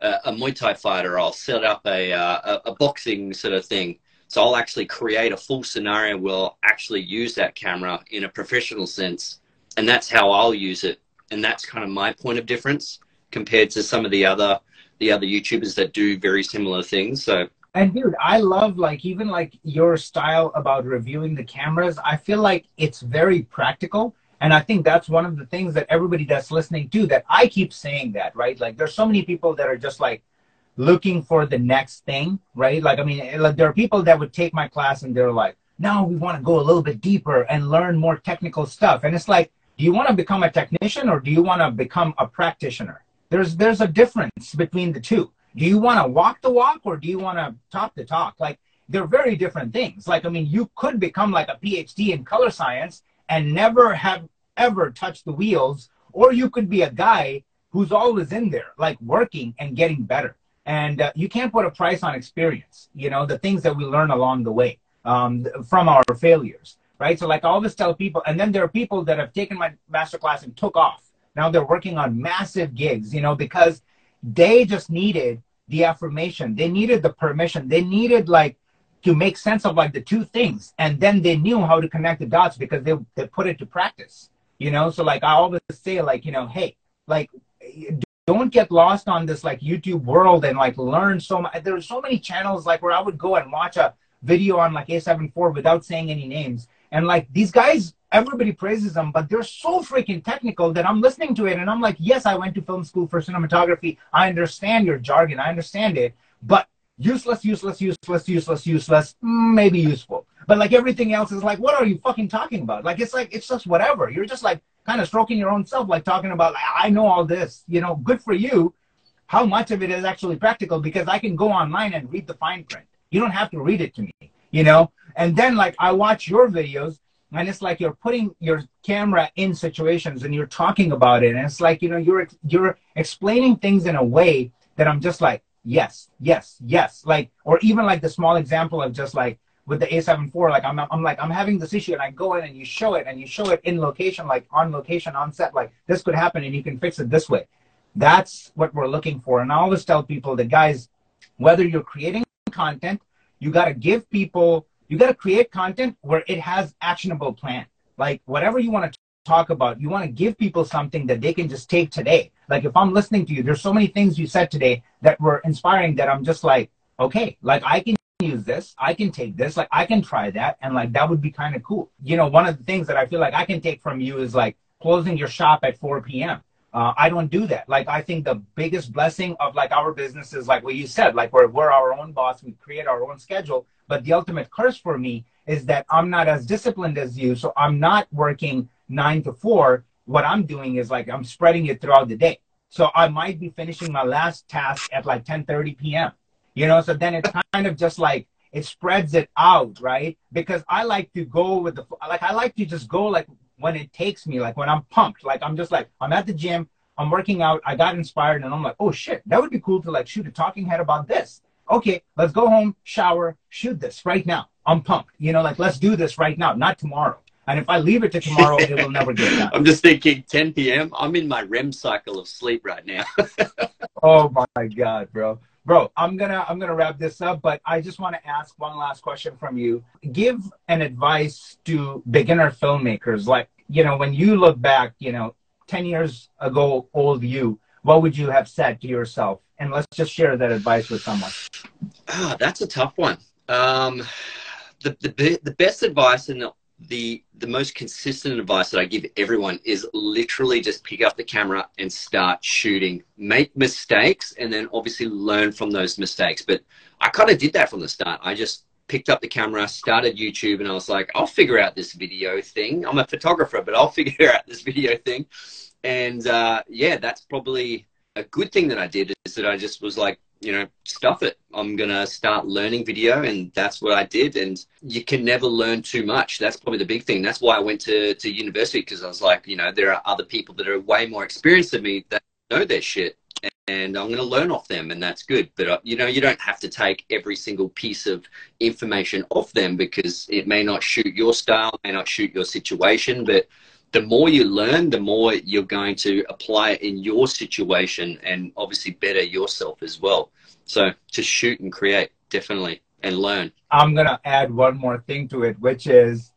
a, a Muay Thai fighter, I'll set up a, uh, a, a boxing sort of thing. So I'll actually create a full scenario where I'll actually use that camera in a professional sense. And that's how I'll use it. And that's kind of my point of difference compared to some of the other the other YouTubers that do very similar things. So and dude, I love like even like your style about reviewing the cameras. I feel like it's very practical. And I think that's one of the things that everybody that's listening to that I keep saying that, right? Like there's so many people that are just like looking for the next thing, right? Like I mean, eh, like there are people that would take my class and they're like, "No, we want to go a little bit deeper and learn more technical stuff." And it's like, do you want to become a technician or do you want to become a practitioner? There's there's a difference between the two do you want to walk the walk or do you want to talk the talk? Like they're very different things. Like, I mean, you could become like a PhD in color science and never have ever touched the wheels, or you could be a guy who's always in there, like working and getting better. And uh, you can't put a price on experience, you know, the things that we learn along the way um, from our failures, right? So, like, I always tell people, and then there are people that have taken my masterclass and took off. Now they're working on massive gigs, you know, because they just needed the affirmation. They needed the permission. They needed like to make sense of like the two things. And then they knew how to connect the dots because they, they put it to practice, you know? So like I always say like, you know, hey, like don't get lost on this like YouTube world and like learn so much. There's so many channels like where I would go and watch a video on like A74 without saying any names. And like these guys everybody praises them, but they're so freaking technical that I'm listening to it and I'm like, yes, I went to film school for cinematography. I understand your jargon. I understand it, but useless, useless, useless, useless, useless, mm, maybe useful. But like everything else is like, what are you fucking talking about? Like, it's like, it's just whatever. You're just like kind of stroking your own self, like talking about, like, I know all this, you know, good for you. How much of it is actually practical? Because I can go online and read the fine print. You don't have to read it to me, you know? And then like I watch your videos and it's like you're putting your camera in situations and you're talking about it and it's like you know you're you're explaining things in a way that i'm just like yes yes yes like or even like the small example of just like with the a74 like i'm, I'm like i'm having this issue and i go in and you show it and you show it in location like on location on set like this could happen and you can fix it this way. That's what we're looking for and i always tell people that guys whether you're creating content you got to give people you got to create content where it has actionable plan. Like whatever you want to talk about, you want to give people something that they can just take today. Like if I'm listening to you, there's so many things you said today that were inspiring that I'm just like, okay, like I can use this, I can take this, like I can try that, and like that would be kind of cool. You know, one of the things that I feel like I can take from you is like closing your shop at 4 p.m. Uh, I don't do that. Like, I think the biggest blessing of like our business is like what you said, like we're, we're our own boss. We create our own schedule. But the ultimate curse for me is that I'm not as disciplined as you. So I'm not working nine to four. What I'm doing is like I'm spreading it throughout the day. So I might be finishing my last task at like 10:30 p.m. You know, so then it's kind of just like it spreads it out, right? Because I like to go with the like I like to just go like when it takes me, like when I'm pumped, like I'm just like I'm at the gym, I'm working out, I got inspired, and I'm like, oh shit, that would be cool to like shoot a talking head about this okay, let's go home, shower, shoot this right now. I'm pumped. You know, like let's do this right now, not tomorrow. And if I leave it to tomorrow, it will never get done. (laughs) I'm just thinking 10 p.m. I'm in my REM cycle of sleep right now. (laughs) oh my God, bro. Bro, I'm gonna I'm gonna wrap this up, but I just want to ask one last question from you. Give an advice to beginner filmmakers. Like, you know, when you look back, you know, 10 years ago, old you, what would you have said to yourself? And let's just share that advice with someone. Oh, that's a tough one. Um, the, the, the best advice and the, the most consistent advice that I give everyone is literally just pick up the camera and start shooting. Make mistakes and then obviously learn from those mistakes. But I kind of did that from the start. I just picked up the camera, started YouTube, and I was like, I'll figure out this video thing. I'm a photographer, but I'll (laughs) figure out this video thing. And uh, yeah, that's probably a good thing that I did is that I just was like, you know, stuff it. I'm going to start learning video. And that's what I did. And you can never learn too much. That's probably the big thing. That's why I went to, to university because I was like, you know, there are other people that are way more experienced than me that know their shit and I'm going to learn off them, and that's good. But uh, you know, you don't have to take every single piece of information off them because it may not shoot your style, may not shoot your situation. But the more you learn, the more you're going to apply it in your situation, and obviously better yourself as well. So to shoot and create, definitely, and learn. I'm gonna add one more thing to it, which is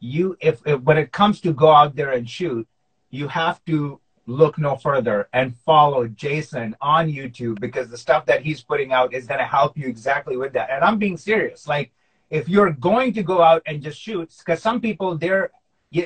you if, if when it comes to go out there and shoot, you have to look no further and follow Jason on YouTube because the stuff that he's putting out is going to help you exactly with that. And I'm being serious. Like, if you're going to go out and just shoot, because some people they're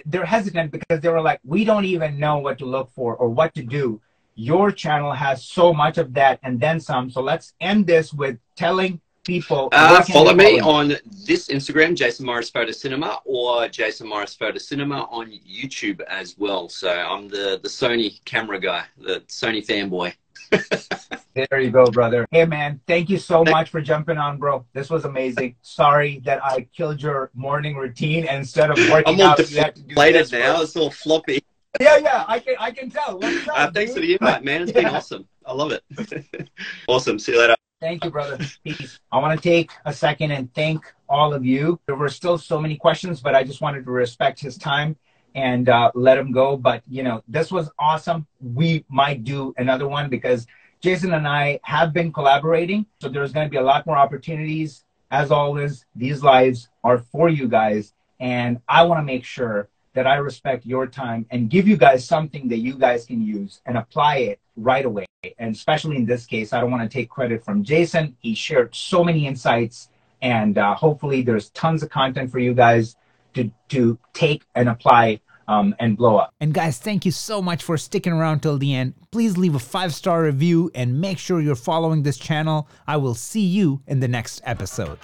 they're hesitant because they were like, we don't even know what to look for or what to do. Your channel has so much of that and then some. So let's end this with telling people? Uh, follow me on this Instagram, Jason Morris Photo Cinema, or Jason Morris Photo Cinema on YouTube as well. So I'm the, the Sony camera guy, the Sony fanboy. There you go, brother. Hey, man, thank you so much for jumping on, bro. This was amazing. Sorry that I killed your morning routine. And instead of working I'm out, you to do this now. It's all floppy. Yeah, yeah, I can, I can tell. uh, thanks dude? for the invite, man. It's (laughs) yeah. been awesome. I love it. (laughs) awesome. See you later. Thank you, brother. Peace. I want to take a second and thank all of you. There were still so many questions, but I just wanted to respect his time and uh, let him go. But, you know, this was awesome. We might do another one because Jason and I have been collaborating. So there's going to be a lot more opportunities. As always, these lives are for you guys. And I want to make sure that I respect your time and give you guys something that you guys can use and apply it right away. And especially in this case, I don't want to take credit from Jason. He shared so many insights, and uh, hopefully, there's tons of content for you guys to to take and apply um, and blow up. And guys, thank you so much for sticking around till the end. Please leave a five star review and make sure you're following this channel. I will see you in the next episode.